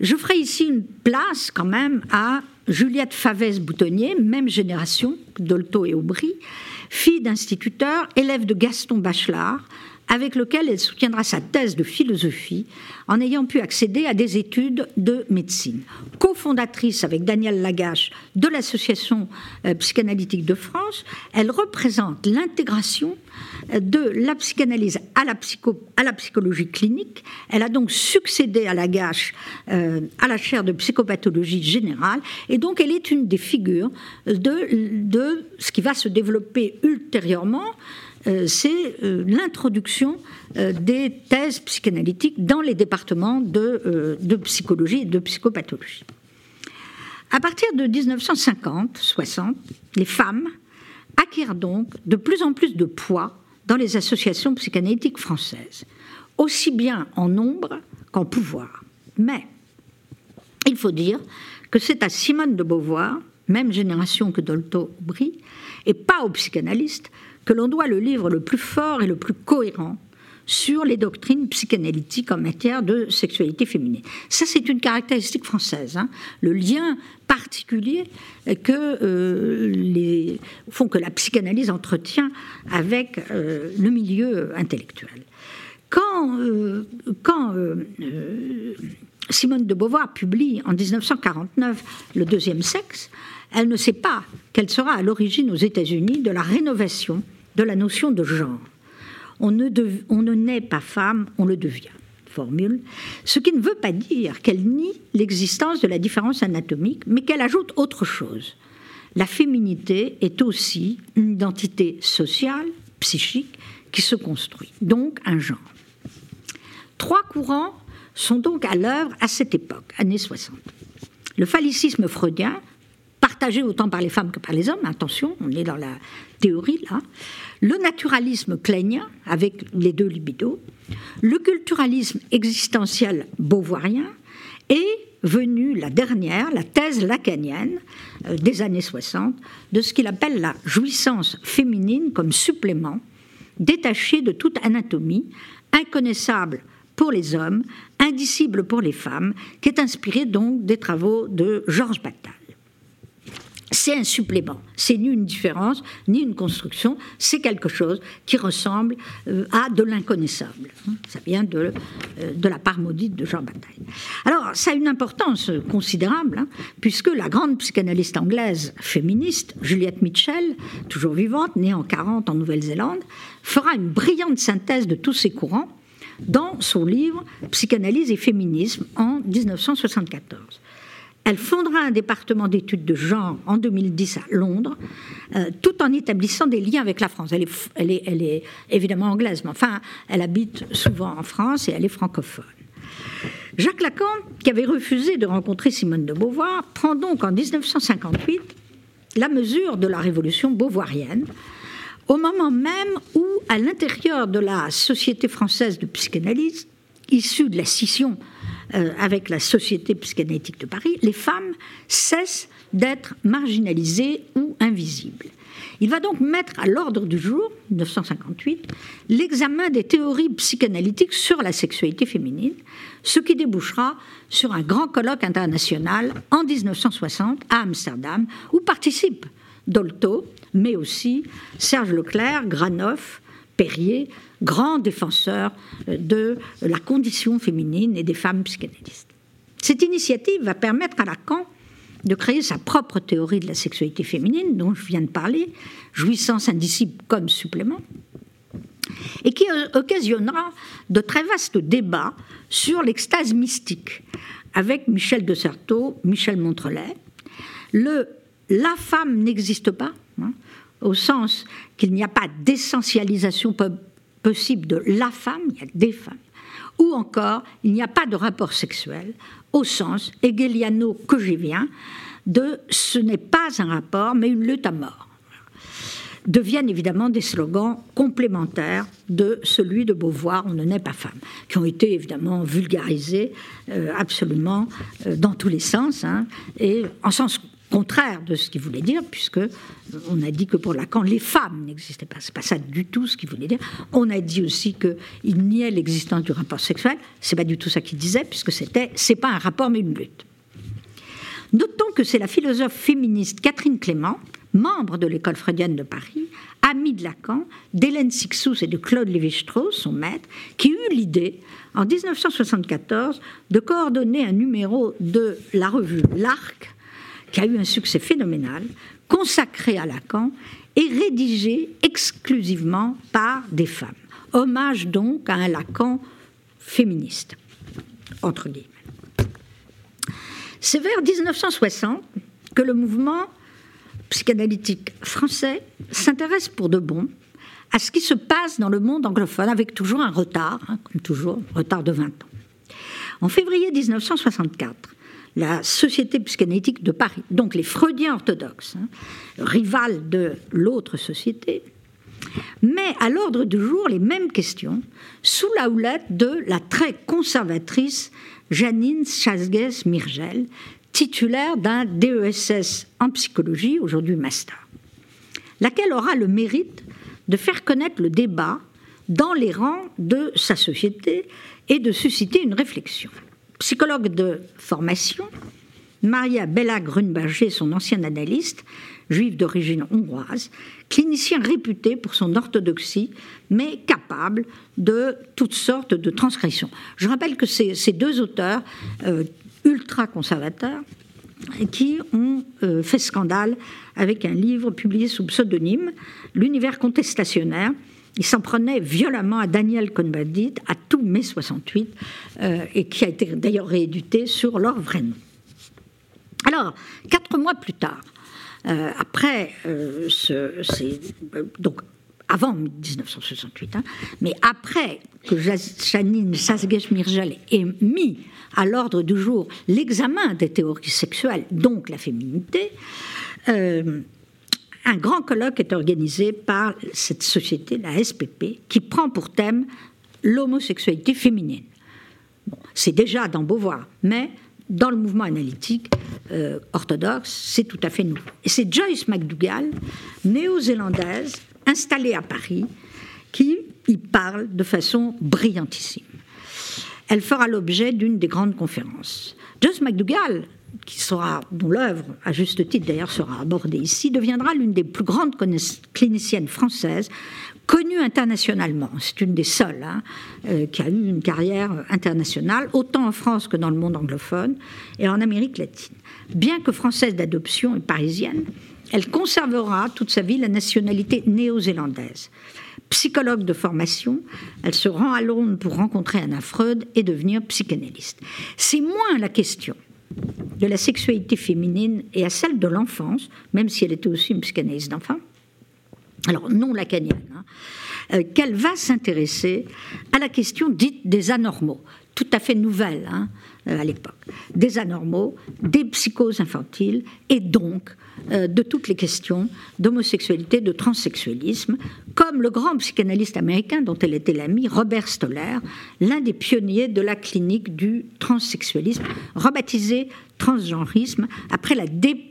Je ferai ici une place quand même à Juliette Favès-Boutonnier, même génération, Dolto et Aubry, fille d'instituteur, élève de Gaston Bachelard, avec lequel elle soutiendra sa thèse de philosophie en ayant pu accéder à des études de médecine. Cofondatrice avec Daniel Lagache de l'Association euh, psychanalytique de France, elle représente l'intégration euh, de la psychanalyse à la, psychologie clinique. Elle a donc succédé à Lagache euh, à la chaire de psychopathologie générale et donc elle est une des figures de, ce qui va se développer ultérieurement c'est euh, l'introduction euh, des thèses psychanalytiques dans les départements de, psychologie et de psychopathologie. À partir de 1950-60, les femmes acquièrent donc de plus en plus de poids dans les associations psychanalytiques françaises, aussi bien en nombre qu'en pouvoir. Mais il faut dire que c'est à Simone de Beauvoir, même génération que Dolto-Brie, et pas aux psychanalystes, que l'on doit le livre le plus fort et le plus cohérent sur les doctrines psychanalytiques en matière de sexualité féminine. Ça, c'est une caractéristique française, hein. le lien particulier que euh, font que la psychanalyse entretient avec euh, le milieu intellectuel. Quand, euh, quand Simone de Beauvoir publie en 1949 Le deuxième sexe, elle ne sait pas qu'elle sera à l'origine aux États-Unis de la rénovation de la notion de genre. On ne, naît pas femme, on le devient. Formule. Ce qui ne veut pas dire qu'elle nie l'existence de la différence anatomique, mais qu'elle ajoute autre chose. La féminité est aussi une identité sociale, psychique, qui se construit, donc un genre. Trois courants sont donc à l'œuvre à cette époque, années 60. Le phallicisme freudien, partagé autant par les femmes que par les hommes, attention, on est dans la théorie là, le naturalisme kleinien, avec les deux libidos, le culturalisme existentiel beauvoirien, et venue la dernière, la thèse lacanienne euh, des années 60, de ce qu'il appelle la jouissance féminine comme supplément, détaché de toute anatomie, inconnaissable pour les hommes, indicible pour les femmes, qui est inspiré donc des travaux de Georges Bataille. C'est un supplément, c'est ni une différence, ni une construction, c'est quelque chose qui ressemble euh, à de l'inconnaissable. Ça vient de, euh, de la part maudite de Jean Bataille. Alors, ça a une importance considérable, hein, puisque la grande psychanalyste anglaise féministe, Juliette Mitchell, toujours vivante, née en 40 en Nouvelle-Zélande, fera une brillante synthèse de tous ces courants dans son livre Psychanalyse et féminisme en 1974. Elle fondera un département d'études de genre en 2010 à Londres, euh, tout en établissant des liens avec la France. Elle est, évidemment anglaise, mais enfin, elle habite souvent en France et elle est francophone. Jacques Lacan, qui avait refusé de rencontrer Simone de Beauvoir, prend donc en 1958 la mesure de la révolution beauvoirienne au moment même où, à l'intérieur de la Société française de psychanalyse, issue de la scission euh, avec la Société psychanalytique de Paris, les femmes cessent d'être marginalisées ou invisibles. Il va donc mettre à l'ordre du jour, 1958, l'examen des théories psychanalytiques sur la sexualité féminine, ce qui débouchera sur un grand colloque international en 1960 à Amsterdam, où participent Dolto, mais aussi Serge Leclerc, Granoff, Perrier, grands défenseurs euh, de la condition féminine et des femmes psychanalystes. Cette initiative va permettre à Lacan de créer sa propre théorie de la sexualité féminine, dont je viens de parler, jouissance indicible comme supplément, et qui euh, occasionnera de très vastes débats sur l'extase mystique avec Michel de Certeau, Michel Montrelet. Le la femme n'existe pas, hein, au sens qu'il n'y a pas d'essentialisation possible de la femme, il y a des femmes, ou encore il n'y a pas de rapport sexuel, au sens hegeliano que j'y viens, de ce n'est pas un rapport mais une lutte à mort. Deviennent évidemment des slogans complémentaires de celui de Beauvoir, on ne naît pas femme, qui ont été évidemment vulgarisés euh, absolument euh, dans tous les sens, hein, et en sens contraire de ce qu'il voulait dire, puisque on a dit que pour Lacan, les femmes n'existaient pas. C'est pas ça du tout ce qu'il voulait dire. On a dit aussi qu'il niait l'existence du rapport sexuel. C'est pas du tout ça qu'il disait, puisque c'était, c'est pas un rapport mais une lutte. Notons que c'est la philosophe féministe Catherine Clément, membre de l'école freudienne de Paris, amie de Lacan, d'Hélène Sixous et de Claude Lévi-Strauss, son maître, qui eut l'idée, en 1974, de coordonner un numéro de la revue L'Arc qui a eu un succès phénoménal, consacré à Lacan et rédigé exclusivement par des femmes. Hommage donc à un Lacan féministe, entre guillemets. C'est vers 1960 que le mouvement psychanalytique français s'intéresse pour de bon à ce qui se passe dans le monde anglophone, avec toujours un retard, hein, comme toujours, retard de 20 ans. En février 1964, la Société psychanalytique de Paris, donc les Freudiens orthodoxes, hein, rivales de l'autre société, met à l'ordre du jour les mêmes questions sous la houlette de la très conservatrice Janine Chasgues-Mirgel, titulaire d'un DESS en psychologie, aujourd'hui master, laquelle aura le mérite de faire connaître le débat dans les rangs de sa société et de susciter une réflexion. Psychologue de formation, Maria Bella Grunberger, son ancienne analyste, juive d'origine hongroise, clinicien réputé pour son orthodoxie, mais capable de toutes sortes de transgressions. Je rappelle que ces, deux auteurs euh, ultra-conservateurs qui ont euh, fait scandale avec un livre publié sous pseudonyme, L'univers contestationnaire. Ils s'en prenaient violemment à Daniel Cohn-Bendit, à tout mai 68, euh, et qui a été d'ailleurs réédité sur leur vrai nom. Alors, quatre mois plus tard, euh, après euh, ce, donc avant 1968, hein, mais après que Janine Sasgesh-Mirjal ait mis à l'ordre du jour l'examen des théories sexuelles, donc la féminité, un grand colloque est organisé par cette société, la SPP, qui prend pour thème l'homosexualité féminine. c'est déjà dans Beauvoir, mais dans le mouvement analytique euh, orthodoxe, c'est tout à fait nouveau. Et c'est Joyce McDougall, néo-zélandaise, installée à Paris, qui y parle de façon brillantissime. Elle fera l'objet d'une des grandes conférences. Joyce McDougall, qui sera, dont l'œuvre, à juste titre d'ailleurs, sera abordée ici, deviendra l'une des plus grandes cliniciennes françaises connue internationalement. C'est une des seules hein, euh, qui a eu une carrière internationale, autant en France que dans le monde anglophone et en Amérique latine. Bien que française d'adoption et parisienne, elle conservera toute sa vie la nationalité néo-zélandaise. Psychologue de formation, elle se rend à Londres pour rencontrer Anna Freud et devenir psychanalyste. C'est moins la question de la sexualité féminine et à celle de l'enfance, même si elle était aussi une psychanalyste d'enfant, alors non lacanienne, hein, euh, qu'elle va s'intéresser à la question dite des anormaux, tout à fait nouvelle hein, euh, à l'époque, des anormaux, des psychoses infantiles et donc euh, de toutes les questions d'homosexualité, de transsexualisme, comme le grand psychanalyste américain dont elle était l'ami, Robert Stoller, l'un des pionniers de la clinique du transsexualisme, rebaptisé transgenrisme après la dé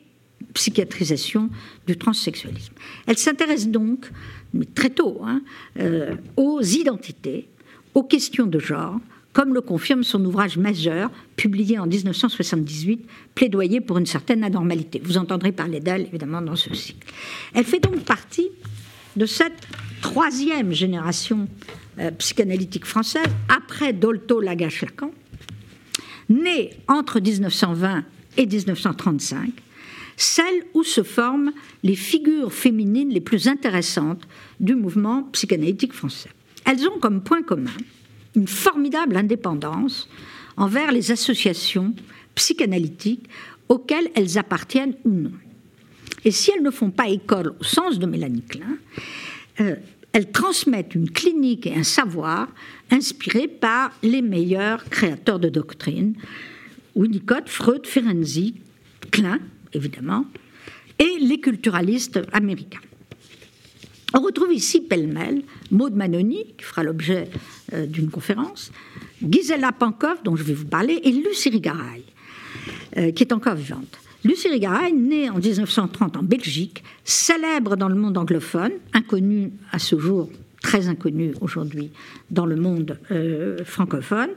psychiatrisation du transsexualisme. Elle s'intéresse donc, mais très tôt, hein, euh, aux identités, aux questions de genre, comme le confirme son ouvrage majeur, publié en 1978, Plaidoyer pour une certaine anormalité. Vous entendrez parler d'elle, évidemment, dans ce cycle. Elle fait donc partie de cette troisième génération euh, psychanalytique française, après Dolto, Lagache, Lacan, née entre 1920 et 1935, celle où se forment les figures féminines les plus intéressantes du mouvement psychanalytique français. Elles ont comme point commun une formidable indépendance envers les associations psychanalytiques auxquelles elles appartiennent ou non. Et si elles ne font pas école au sens de Mélanie Klein, euh, elles transmettent une clinique et un savoir inspirés par les meilleurs créateurs de doctrine, Winnicott, Freud, Ferenczi, Klein, évidemment, et les culturalistes américains. On retrouve ici pêle-mêle Maud Manoni, qui fera l'objet euh, d'une conférence, Gisela Pankov, dont je vais vous parler, et Lucie Rigaray, euh, qui est encore vivante. Lucie Rigaray, née en 1930 en Belgique, célèbre dans le monde anglophone, inconnue à ce jour, très inconnue aujourd'hui dans le monde euh, francophone.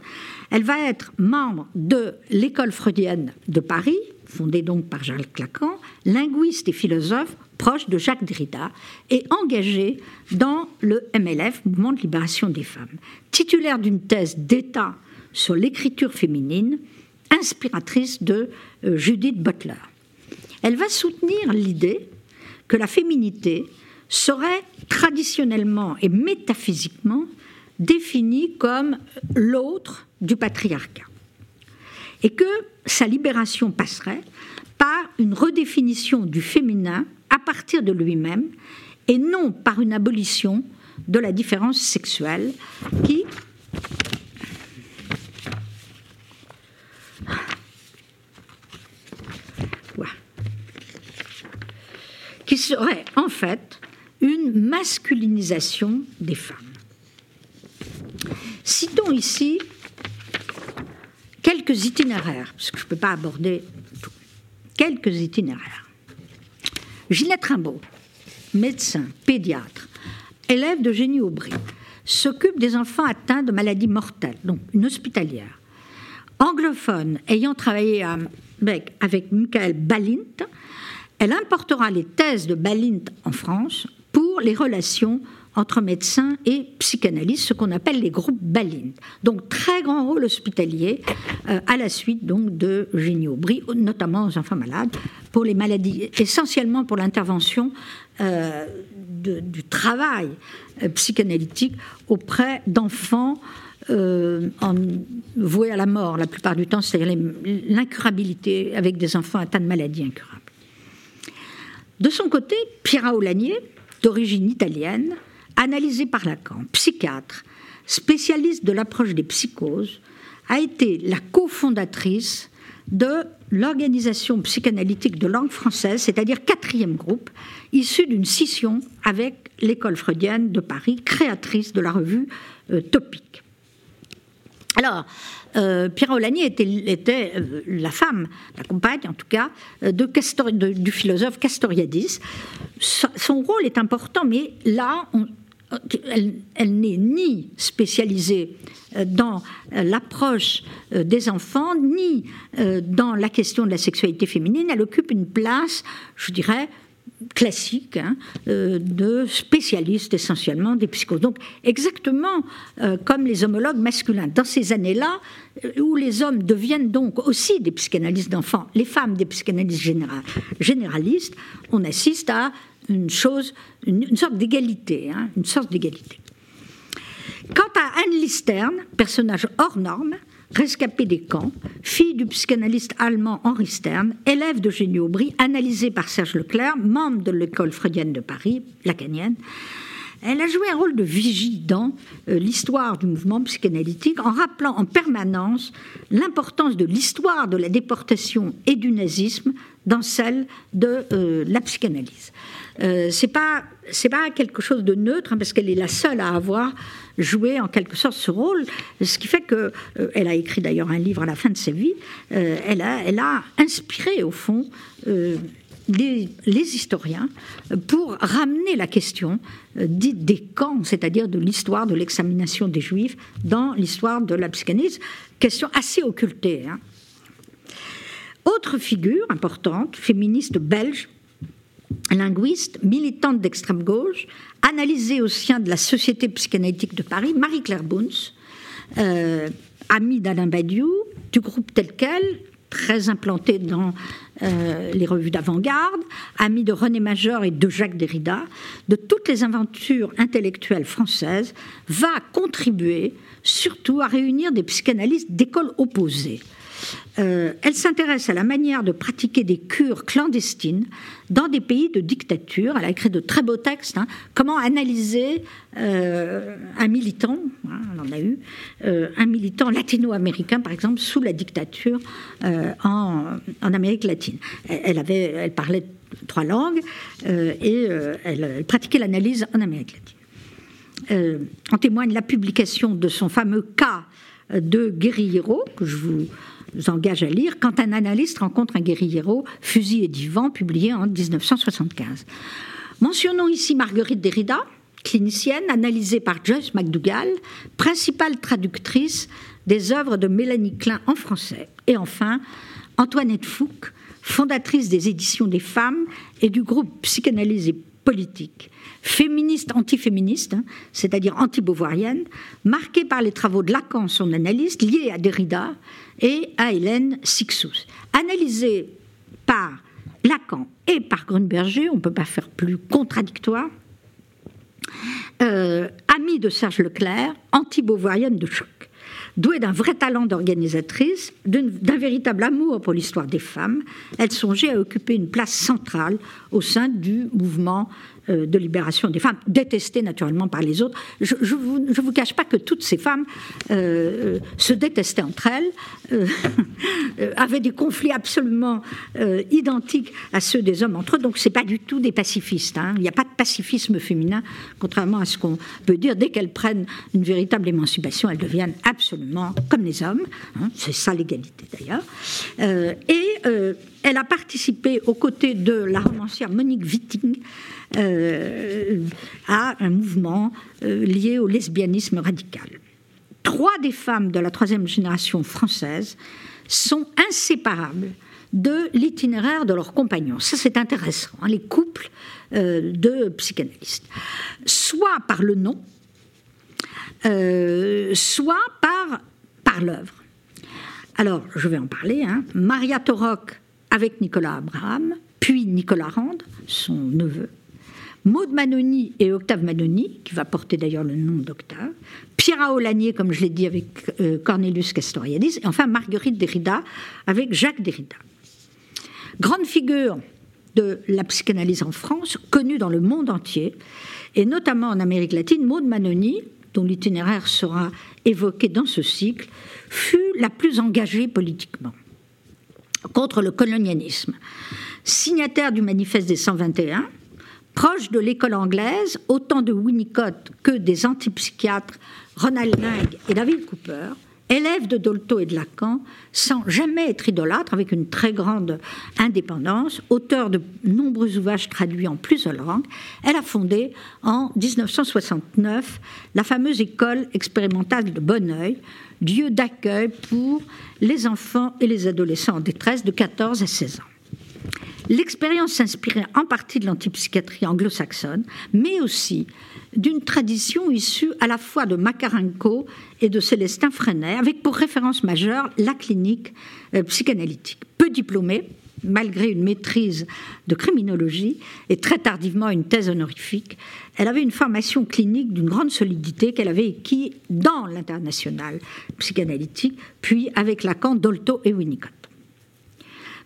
Elle va être membre de l'école freudienne de Paris, fondée donc par Jacques Lacan, linguiste et philosophe proche de Jacques Derrida et engagé dans le MLF, Mouvement de libération des femmes. Titulaire d'une thèse d'État sur l'écriture féminine, inspiratrice de euh, Judith Butler. Elle va soutenir l'idée que la féminité serait traditionnellement et métaphysiquement définie comme l'autre du patriarcat et que sa libération passerait par une redéfinition du féminin à partir de lui-même et non par une abolition de la différence sexuelle qui serait en fait une masculinisation des femmes. Citons ici quelques itinéraires, parce que je ne peux pas aborder tout. Quelques itinéraires. Ginette Rimbaud, médecin, pédiatre, élève de Génie Aubry, s'occupe des enfants atteints de maladies mortelles, donc une hospitalière. Anglophone, ayant travaillé avec, avec Michael Balint, elle importera les thèses de Balint en France pour les relations entre médecins et psychanalystes, ce qu'on appelle les groupes Balint. Donc très grand rôle hospitalier euh, à la suite donc de Génie Aubry, notamment aux enfants malades, pour les maladies, essentiellement pour l'intervention euh, du travail euh, psychanalytique auprès d'enfants voués à la mort la plupart du temps, c'est-à-dire l'incurabilité avec des enfants atteints de maladies incurables. De son côté, Pierre Aulagnier, d'origine italienne, analysé par Lacan, psychiatre, spécialiste de l'approche des psychoses, a été la cofondatrice de l'organisation psychanalytique de langue française, c'est-à-dire quatrième groupe, issu d'une scission avec l'école freudienne de Paris, créatrice de la revue euh, Topique. Alors, euh, Pierre Aulagny était, euh, la femme, la compagne en tout cas, euh, du philosophe Castoriadis. Son rôle est important, mais là, elle, n'est ni spécialisée dans l'approche des enfants, ni dans la question de la sexualité féminine. Elle occupe une place, je dirais, classique hein, euh, de spécialistes essentiellement des psychoses. Donc exactement euh, comme les homologues masculins. Dans ces années-là, euh, où les hommes deviennent donc aussi des psychanalystes d'enfants, les femmes des psychanalystes généralistes, on assiste à une chose, une, sorte d'égalité, hein, une sorte d'égalité. Quant à Anne Listern, personnage hors norme, rescapée des camps, fille du psychanalyste allemand Henri Stern, élève de Génie Aubry, analysée par Serge Leclerc, membre de l'école freudienne de Paris, lacanienne. Elle a joué un rôle de vigie dans euh, l'histoire du mouvement psychanalytique en rappelant en permanence l'importance de l'histoire de la déportation et du nazisme dans celle de euh, la psychanalyse. Euh, c'est pas c'est pas quelque chose de neutre hein, parce qu'elle est la seule à avoir joué en quelque sorte ce rôle, ce qui fait que euh, elle a écrit d'ailleurs un livre à la fin de sa vie. Euh, elle a elle a inspiré au fond. Les, historiens pour ramener la question dite des camps, c'est-à-dire de l'histoire de l'examination des juifs dans l'histoire de la psychanalyse, question assez occultée. Hein. Autre figure importante, féministe belge, linguiste, militante d'extrême gauche, analysée au sein de la Société psychanalytique de Paris, Marie-Claire Bouns, euh, amie d'Alain Badiou, du groupe tel quel, très implantée dans euh, les revues d'avant-garde, amie de René Major et de Jacques Derrida, de toutes les aventures intellectuelles françaises, va contribuer surtout à réunir des psychanalystes d'écoles opposées. Euh, elle s'intéresse à la manière de pratiquer des cures clandestines dans des pays de dictature. Elle a écrit de très beaux textes. Hein. comment analyser euh, un militant, hein, on en a eu, euh, un militant latino-américain, par exemple, sous la dictature en, Amérique latine. Elle, parlait trois langues et elle, pratiquait l'analyse en Amérique latine. en témoigne la publication de son fameux cas de guerriero, que je vous engage à lire Quand un analyste rencontre un guerriero, fusil et divan, publié en 1975. Mentionnons ici Marguerite Derrida, clinicienne analysée par Joyce McDougall, principale traductrice des œuvres de Mélanie Klein en français. Et enfin, Antoinette Fouque, fondatrice des éditions des femmes et du groupe Psychanalyse et politique, féministe antiféministe, hein, c'est-à-dire anti-beauvoirienne, marquée par les travaux de Lacan, son analyste, liés à Derrida et à Hélène Sixous. Analysée par Lacan et par Grunberger, on ne peut pas faire plus contradictoire, euh, amie de Serge Leclerc, anti-beauvoirienne de choc. Douée d'un vrai talent d'organisatrice, d'un véritable amour pour l'histoire des femmes, elle songeait à occuper une place centrale au sein du mouvement de libération des femmes, détestées naturellement par les autres. Je ne vous, cache pas que toutes ces femmes euh, se détestaient entre elles, avaient des conflits absolument identiques à ceux des hommes entre eux, donc ce n'est pas du tout des pacifistes. Hein. Il n'y a pas de pacifisme féminin, contrairement à ce qu'on peut dire. Dès qu'elles prennent une véritable émancipation, elles deviennent absolument comme les hommes. Hein. C'est ça l'égalité d'ailleurs. et elle a participé aux côtés de la romancière Monique Witting euh, à un mouvement euh, lié au lesbianisme radical. Trois des femmes de la troisième génération française sont inséparables de l'itinéraire de leurs compagnons. Ça, c'est intéressant, hein, les couples euh, de psychanalystes. Soit par le nom, soit par, l'œuvre. Alors, je vais en parler. Hein. Maria Torok avec Nicolas Abraham, puis Nicolas Rand, son neveu, Maud Manoni et Octave Manoni, qui va porter d'ailleurs le nom d'Octave, Pierre Aulagnier, comme je l'ai dit, avec euh, Cornelius Castoriadis, et enfin Marguerite Derrida avec Jacques Derrida. Grande figure de la psychanalyse en France, connue dans le monde entier, et notamment en Amérique latine, Maud Manoni, dont l'itinéraire sera évoqué dans ce cycle, fut la plus engagée politiquement contre le colonialisme. Signataire du manifeste des 121, proche de l'école anglaise, autant de Winnicott que des antipsychiatres Ronald Lang et David Cooper, élève de Dolto et de Lacan, sans jamais être idolâtre, avec une très grande indépendance, auteur de nombreux ouvrages traduits en plusieurs langues, elle a fondé en 1969 la fameuse école expérimentale de Bonneuil, lieu d'accueil pour les enfants et les adolescents en détresse de 14 à 16 ans. L'expérience s'inspirait en partie de l'antipsychiatrie anglo-saxonne, mais aussi d'une tradition issue à la fois de Makarenko et de Célestin Freinet, avec pour référence majeure la clinique euh, psychanalytique. Peu diplômée, malgré une maîtrise de criminologie et très tardivement une thèse honorifique, elle avait une formation clinique d'une grande solidité qu'elle avait acquis dans l'international psychanalytique, puis avec Lacan, Dolto et Winnicott.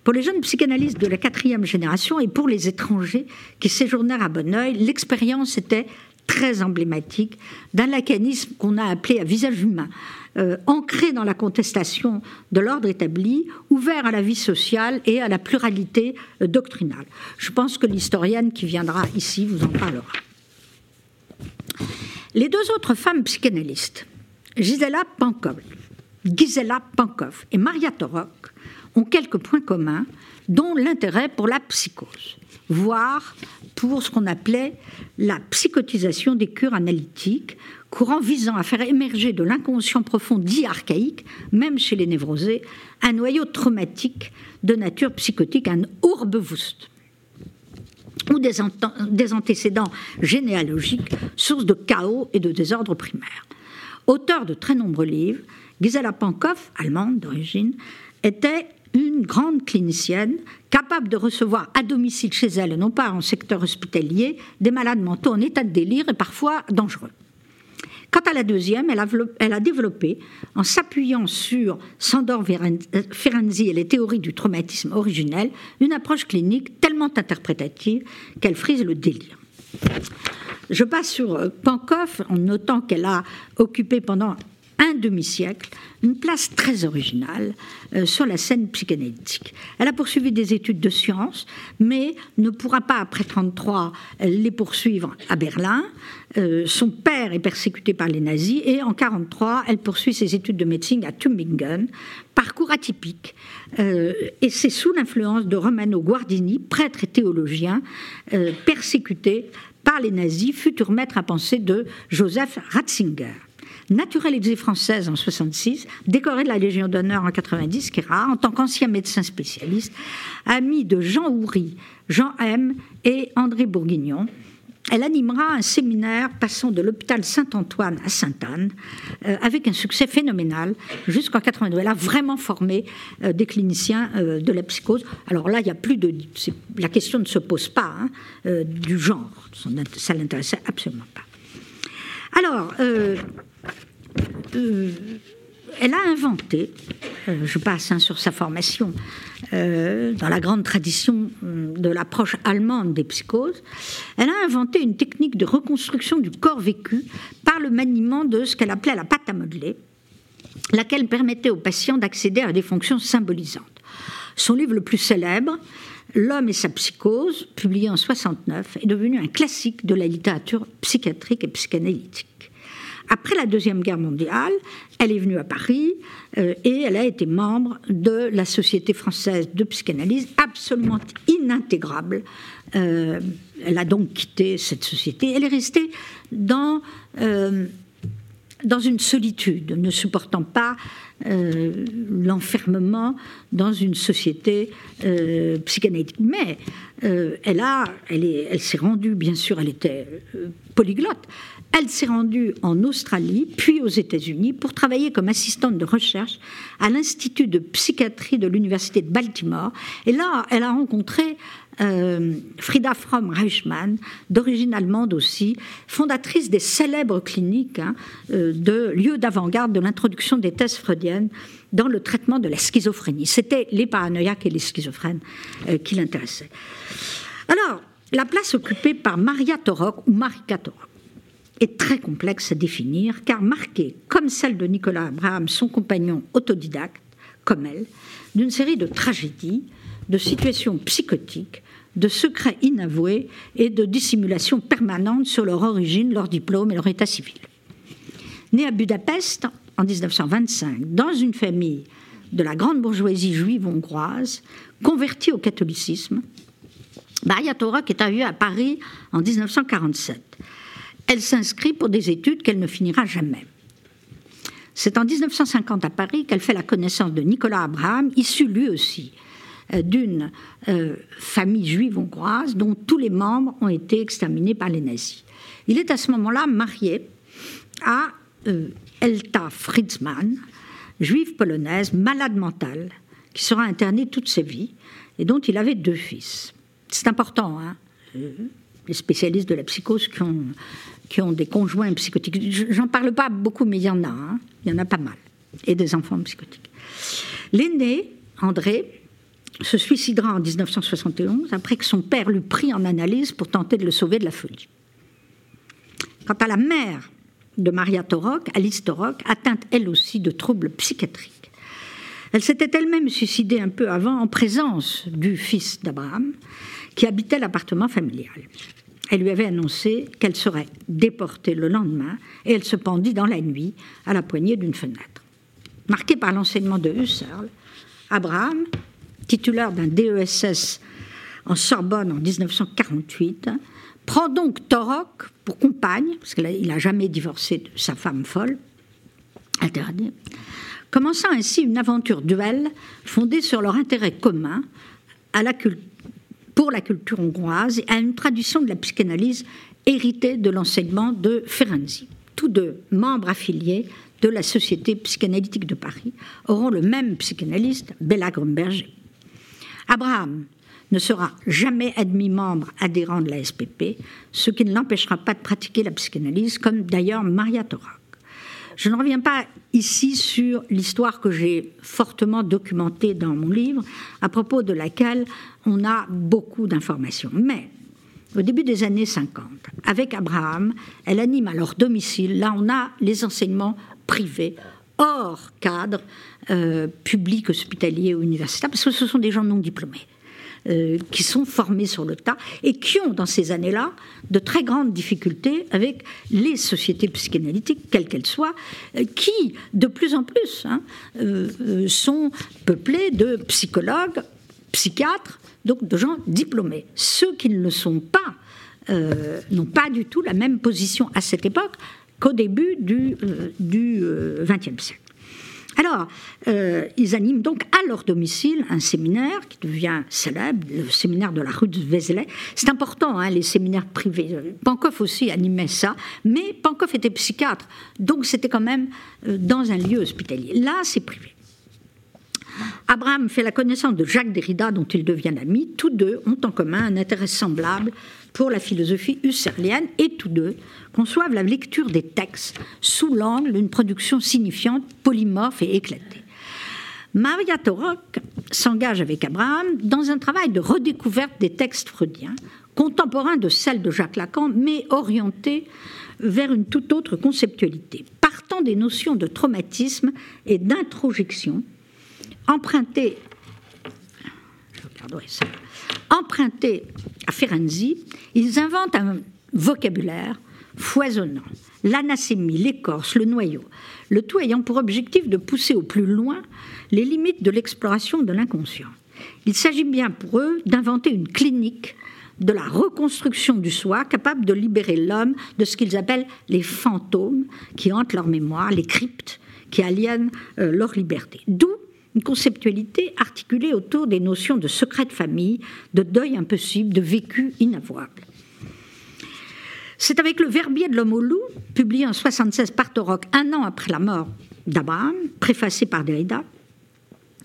Pour les jeunes psychanalystes de la quatrième génération et pour les étrangers qui séjournèrent à Bonneuil, l'expérience était très emblématique d'un lacanisme qu'on a appelé à visage humain, euh, ancré dans la contestation de l'ordre établi, ouvert à la vie sociale et à la pluralité euh, doctrinale. Je pense que l'historienne qui viendra ici vous en parlera. Les deux autres femmes psychanalystes, Gisela Pankov, Gisela Pankov et Maria Torok, ont quelques points communs, dont l'intérêt pour la psychose, voire pour ce qu'on appelait la psychotisation des cures analytiques, courant visant à faire émerger de l'inconscient profond dit archaïque, même chez les névrosés, un noyau traumatique de nature psychotique, un Urbewusst ou des, antécédents généalogiques, source de chaos et de désordre primaire. Auteur de très nombreux livres, Gisela Pankov, allemande d'origine, était une grande clinicienne capable de recevoir à domicile chez elle, non pas en secteur hospitalier, des malades mentaux en état de délire et parfois dangereux. Quant à la deuxième, elle a, développé, en s'appuyant sur Sandor Ferenczi et les théories du traumatisme originel, une approche clinique tellement interprétative qu'elle frise le délire. Je passe sur euh, Pankov en notant qu'elle a occupé pendant un demi-siècle une place très originale euh, sur la scène psychanalytique. Elle a poursuivi des études de sciences, mais ne pourra pas, après 1933, les poursuivre à Berlin. Euh, son père est persécuté par les nazis et en 1943, elle poursuit ses études de médecine à Tübingen. Parcours atypique. Euh, et c'est sous l'influence de Romano Guardini, prêtre et théologien, persécuté par les nazis, futur maître à penser de Joseph Ratzinger naturalisée française en 66, décorée de la Légion d'honneur en 90, qui est rare, en tant qu'ancien médecin spécialiste, ami de Jean Houry, Jean M et André Bourguignon. Elle animera un séminaire passant de l'hôpital Saint-Antoine à Sainte-Anne, euh, avec un succès phénoménal jusqu'en 82. Elle a vraiment formé euh, des cliniciens euh, de la psychose. Alors là, il y a plus de, la question ne se pose pas hein, du genre. Ça l'intéressait absolument pas. Alors, euh, elle a inventé je passe hein, sur sa formation, dans la grande tradition de l'approche allemande des psychoses, elle a inventé une technique de reconstruction du corps vécu par le maniement de ce qu'elle appelait la pâte à modeler, laquelle permettait aux patients d'accéder à des fonctions symbolisantes. Son livre le plus célèbre, L'homme et sa psychose, publié en 69, est devenu un classique de la littérature psychiatrique et psychanalytique. Après la Deuxième Guerre mondiale, elle est venue à Paris euh, et elle a été membre de la Société française de psychanalyse, absolument inintégrable. Euh, elle a donc quitté cette société. Elle est restée dans, euh, dans une solitude, ne supportant pas l'enfermement dans une société psychanalytique. Mais elle, a, elle, est, elle s'est rendue, bien sûr, elle était polyglotte. Elle s'est rendue en Australie, puis aux États-Unis, pour travailler comme assistante de recherche à l'Institut de psychiatrie de l'Université de Baltimore. Et là, elle a rencontré euh, Frida Fromm-Reichmann, d'origine allemande aussi, fondatrice des célèbres cliniques hein, euh, de lieux d'avant-garde de l'introduction des thèses freudiennes dans le traitement de la schizophrénie. C'était les paranoïaques et les schizophrènes euh, qui l'intéressaient. Alors, la place occupée par Maria Torok ou Marika Torok est très complexe à définir car marquée, comme celle de Nicolas Abraham, son compagnon autodidacte, comme elle, d'une série de tragédies, de situations psychotiques de secrets inavoués et de dissimulation permanente sur leur origine, leur diplôme et leur état civil. Né à Budapest en 1925, dans une famille de la grande bourgeoisie juive hongroise, convertie au catholicisme, Maria Torok est arrivée à Paris en 1947. Elle s'inscrit pour des études qu'elle ne finira jamais. C'est en 1950 à Paris qu'elle fait la connaissance de Nicolas Abraham, issu lui aussi euh, d'une euh, famille juive hongroise dont tous les membres ont été exterminés par les nazis. Il est à ce moment-là marié à euh, Elta Fritzmann, juive polonaise, malade mentale, qui sera internée toute sa vie et dont il avait deux fils. C'est important, hein les spécialistes de la psychose qui ont, qui ont des conjoints psychotiques. J'en parle pas beaucoup, mais il y en a, hein. il y en a pas mal, et des enfants psychotiques. L'aîné, André, se suicidera en 1971 après que son père l'eut pris en analyse pour tenter de le sauver de la folie. Quant à la mère de Maria Torok, Alice Torok, atteinte elle aussi de troubles psychiatriques. Elle s'était elle-même suicidée un peu avant en présence du fils d'Abraham qui habitait l'appartement familial. Elle lui avait annoncé qu'elle serait déportée le lendemain et elle se pendit dans la nuit à la poignée d'une fenêtre. Marqué par l'enseignement de Husserl, Abraham titulaire d'un DESS en Sorbonne en 1948, prend donc Torok pour compagne, parce qu'il n'a jamais divorcé de sa femme folle, interdit, commençant ainsi une aventure duelle fondée sur leur intérêt commun à la pour la culture hongroise et à une tradition de la psychanalyse héritée de l'enseignement de Ferenczi. Tous deux membres affiliés de la Société psychanalytique de Paris auront le même psychanalyste, Bella Grumberger. Abraham ne sera jamais admis membre adhérent de la SPP, ce qui ne l'empêchera pas de pratiquer la psychanalyse, comme d'ailleurs Maria Torak. Je ne reviens pas ici sur l'histoire que j'ai fortement documentée dans mon livre, à propos de laquelle on a beaucoup d'informations. Mais au début des années 50, avec Abraham, elle anime à leur domicile, là on a les enseignements privés hors cadre euh, public, hospitalier ou universitaire, parce que ce sont des gens non diplômés. Euh, qui sont formés sur le tas et qui ont, dans ces années-là, de très grandes difficultés avec les sociétés psychanalytiques, quelles qu'elles soient, euh, qui, de plus en plus, hein, sont peuplées de psychologues, psychiatres, donc de gens diplômés. Ceux qui ne le sont pas n'ont pas du tout la même position à cette époque qu'au début du XXe euh, siècle. Alors, euh, ils animent donc à leur domicile un séminaire qui devient célèbre, le séminaire de la rue de Vézelay. C'est important, hein, les séminaires privés. Pankoff aussi animait ça, mais Pankoff était psychiatre, donc c'était quand même euh, dans un lieu hospitalier. Là, c'est privé. Abraham fait la connaissance de Jacques Derrida, dont il devient l'ami. Tous deux ont en commun un intérêt semblable pour la philosophie husserlienne et tous deux conçoivent la lecture des textes sous l'angle d'une production signifiante, polymorphe et éclatée. Maria Torok s'engage avec Abraham dans un travail de redécouverte des textes freudiens, contemporains de celle de Jacques Lacan, mais orientés vers une toute autre conceptualité, partant des notions de traumatisme et d'introjection, empruntées à Ferenczi, ils inventent un vocabulaire foisonnant, l'anacémie, l'écorce, le noyau, le tout ayant pour objectif de pousser au plus loin les limites de l'exploration de l'inconscient. Il s'agit bien pour eux d'inventer une clinique de la reconstruction du soi capable de libérer l'homme de ce qu'ils appellent les fantômes qui hantent leur mémoire, les cryptes qui aliènent euh, leur liberté. D'où une conceptualité articulée autour des notions de secret de famille, de deuil impossible, de vécu inavouable. C'est avec le Verbier de l'homme au loup, publié en 76 par Torok, un an après la mort d'Abraham, préfacé par Derrida,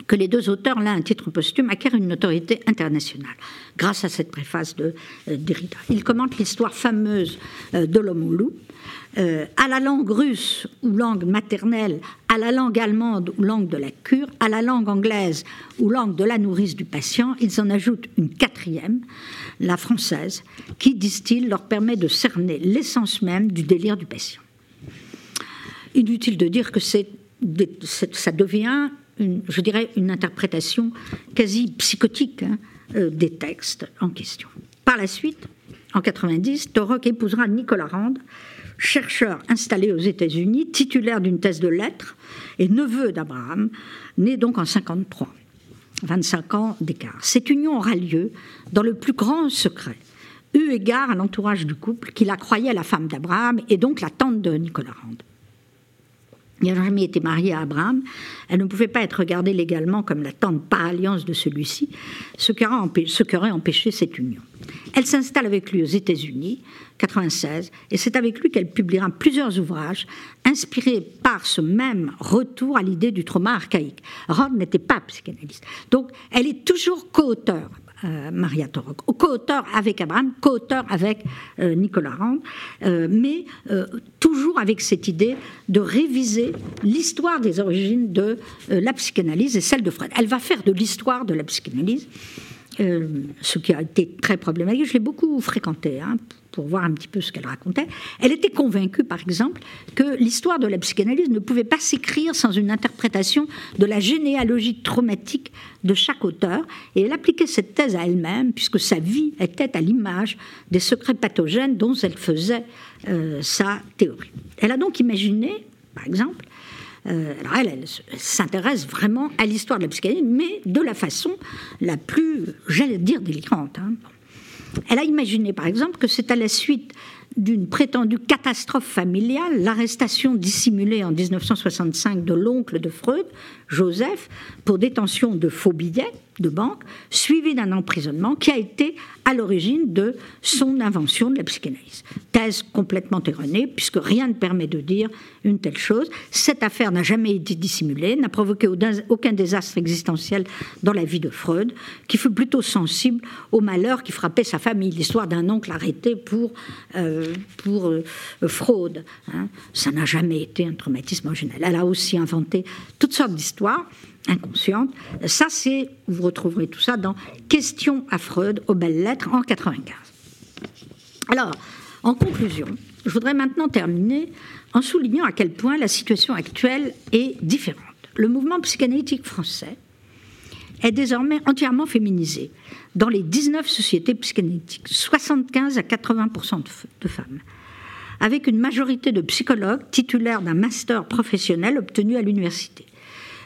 que les deux auteurs, l'un un titre posthume, acquièrent une notoriété internationale grâce à cette préface de euh, Derrida. Il commente l'histoire fameuse euh, de l'homme au loup. Euh, à la langue russe ou langue maternelle, à la langue allemande ou langue de la cure, à la langue anglaise ou langue de la nourrice du patient, ils en ajoutent une quatrième, la française, qui, disent-ils, leur permet de cerner l'essence même du délire du patient. Inutile de dire que ça devient je dirais, une interprétation quasi psychotique hein, euh, des textes en question. Par la suite, en 90, Torok épousera Nicolas Rand, chercheur installé aux États-Unis, titulaire d'une thèse de lettres et neveu d'Abraham, né donc en 53. 25 ans d'écart. Cette union aura lieu dans le plus grand secret, eu égard à l'entourage du couple qui la croyait la femme d'Abraham et donc la tante de Nicolas Rand n'a jamais été mariée à Abraham, elle ne pouvait pas être regardée légalement comme la tante par alliance de celui-ci, ce qui aurait empêché cette union. Elle s'installe avec lui aux États-Unis, 96, et c'est avec lui qu'elle publiera plusieurs ouvrages inspirés par ce même retour à l'idée du trauma archaïque. Rod n'était pas psychanalyste. Donc, elle est toujours co-auteur euh, Maria Torok, co-auteur avec Abraham, co-auteur avec euh, Nicolas Rand, euh, mais toujours avec cette idée de réviser l'histoire des origines de la psychanalyse et celle de Freud. Elle va faire de l'histoire de la psychanalyse euh, ce qui a été très problématique. Je l'ai beaucoup fréquentée hein, pour voir un petit peu ce qu'elle racontait. Elle était convaincue, par exemple, que l'histoire de la psychanalyse ne pouvait pas s'écrire sans une interprétation de la généalogie traumatique de chaque auteur, et elle appliquait cette thèse à elle-même, puisque sa vie était à l'image des secrets pathogènes dont elle faisait euh, sa théorie. Elle a donc imaginé, par exemple, euh, alors elle, s'intéresse vraiment à l'histoire de la psychanalyse, mais de la façon la plus, j'allais dire, délirante. Hein. Elle a imaginé, par exemple, que c'est à la suite d'une prétendue catastrophe familiale, l'arrestation dissimulée en 1965 de l'oncle de Freud, Joseph, pour détention de faux billets de banque, suivi d'un emprisonnement qui a été à l'origine de son invention de la psychanalyse. Thèse complètement erronée, puisque rien ne permet de dire une telle chose. Cette affaire n'a jamais été dissimulée, n'a provoqué aucun désastre existentiel dans la vie de Freud, qui fut plutôt sensible au malheur qui frappait sa famille, l'histoire d'un oncle arrêté pour, euh, pour euh, fraude. Hein. Ça n'a jamais été un traumatisme original. Elle a aussi inventé toutes sortes d'histoires inconsciente. Ça, c'est, vous retrouverez tout ça dans Questions à Freud aux belles lettres en 95. Alors, en conclusion, je voudrais maintenant terminer en soulignant à quel point la situation actuelle est différente. Le mouvement psychanalytique français est désormais entièrement féminisé dans les 19 sociétés psychanalytiques, 75 à 80% de femmes, avec une majorité de psychologues titulaires d'un master professionnel obtenu à l'université.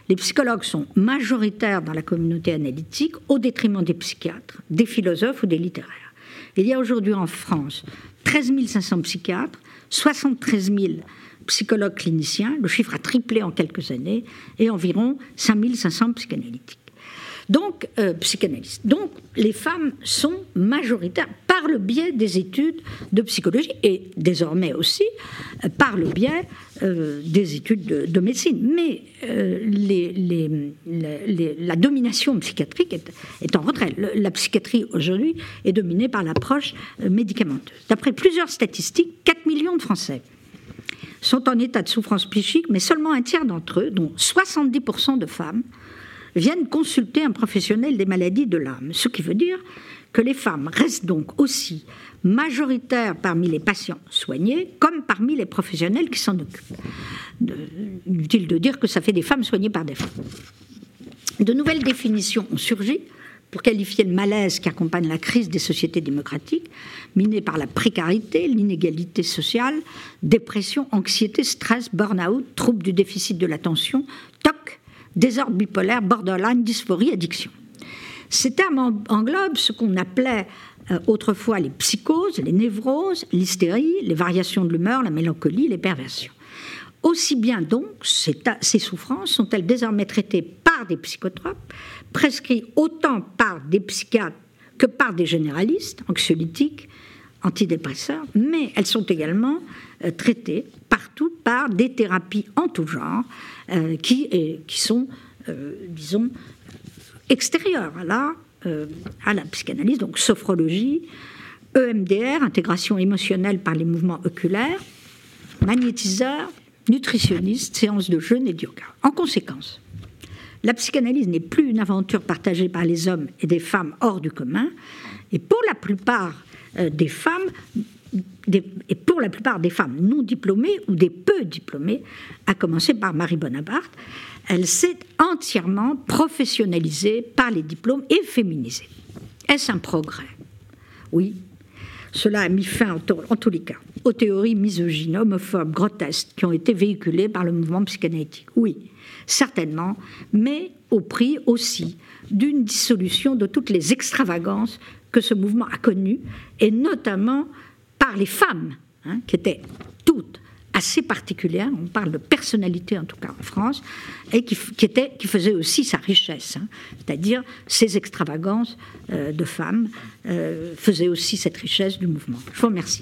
Les psychologues sont majoritaires dans la communauté analytique au détriment des psychiatres, des philosophes ou des littéraires. Il y a aujourd'hui en France 13 500 psychiatres, 73 000 psychologues cliniciens, le chiffre a triplé en quelques années, et environ 5 500 psychanalytiques. Donc, euh, psychanalystes. Donc, les femmes sont majoritaires par le biais des études de psychologie et désormais aussi euh, par le biais euh, des études de, médecine. Mais la domination psychiatrique est, en retrait. la psychiatrie aujourd'hui est dominée par l'approche médicamenteuse. D'après plusieurs statistiques, 4 millions de Français sont en état de souffrance psychique, mais seulement un tiers d'entre eux, dont 70% de femmes, viennent consulter un professionnel des maladies de l'âme, ce qui veut dire que les femmes restent donc aussi majoritaires parmi les patients soignés comme parmi les professionnels qui s'en occupent. Inutile de dire que ça fait des femmes soignées par des femmes. De nouvelles définitions ont surgi pour qualifier le malaise qui accompagne la crise des sociétés démocratiques, minées par la précarité, l'inégalité sociale, dépression, anxiété, stress, burn-out, troubles du déficit de l'attention, TOC, désordre bipolaire, borderline, dysphorie, addiction. Ces termes englobent ce qu'on appelait euh, autrefois les psychoses, les névroses, l'hystérie, les variations de l'humeur, la mélancolie, les perversions. Aussi bien donc, ces souffrances sont-elles désormais traitées par des psychotropes, prescrites autant par des psychiatres que par des généralistes, anxiolytiques, antidépresseurs, mais elles sont également euh, traitées partout par des thérapies en tout genre euh, qui, sont, euh, disons, extérieures à la, psychanalyse, donc sophrologie, EMDR, intégration émotionnelle par les mouvements oculaires, magnétiseur, nutritionniste, séance de jeûne et de yoga. En conséquence, la psychanalyse n'est plus une aventure partagée par les hommes et des femmes hors du commun, et pour la plupart des femmes, et pour la plupart des femmes non diplômées ou des peu diplômées, à commencer par Marie Bonaparte, elle s'est entièrement professionnalisée par les diplômes et féminisée. Est-ce un progrès? Oui, cela a mis fin, en tous les cas, aux théories misogynes, homophobes, grotesques qui ont été véhiculées par le mouvement psychanalytique. Oui, certainement, mais au prix aussi d'une dissolution de toutes les extravagances que ce mouvement a connues, et notamment par les femmes, hein, qui étaient toutes assez particulières, on parle de personnalité en tout cas en France, et qui, qui aussi sa richesse, hein. c'est-à-dire ces extravagances euh, de femmes euh, faisaient aussi cette richesse du mouvement. Je vous remercie.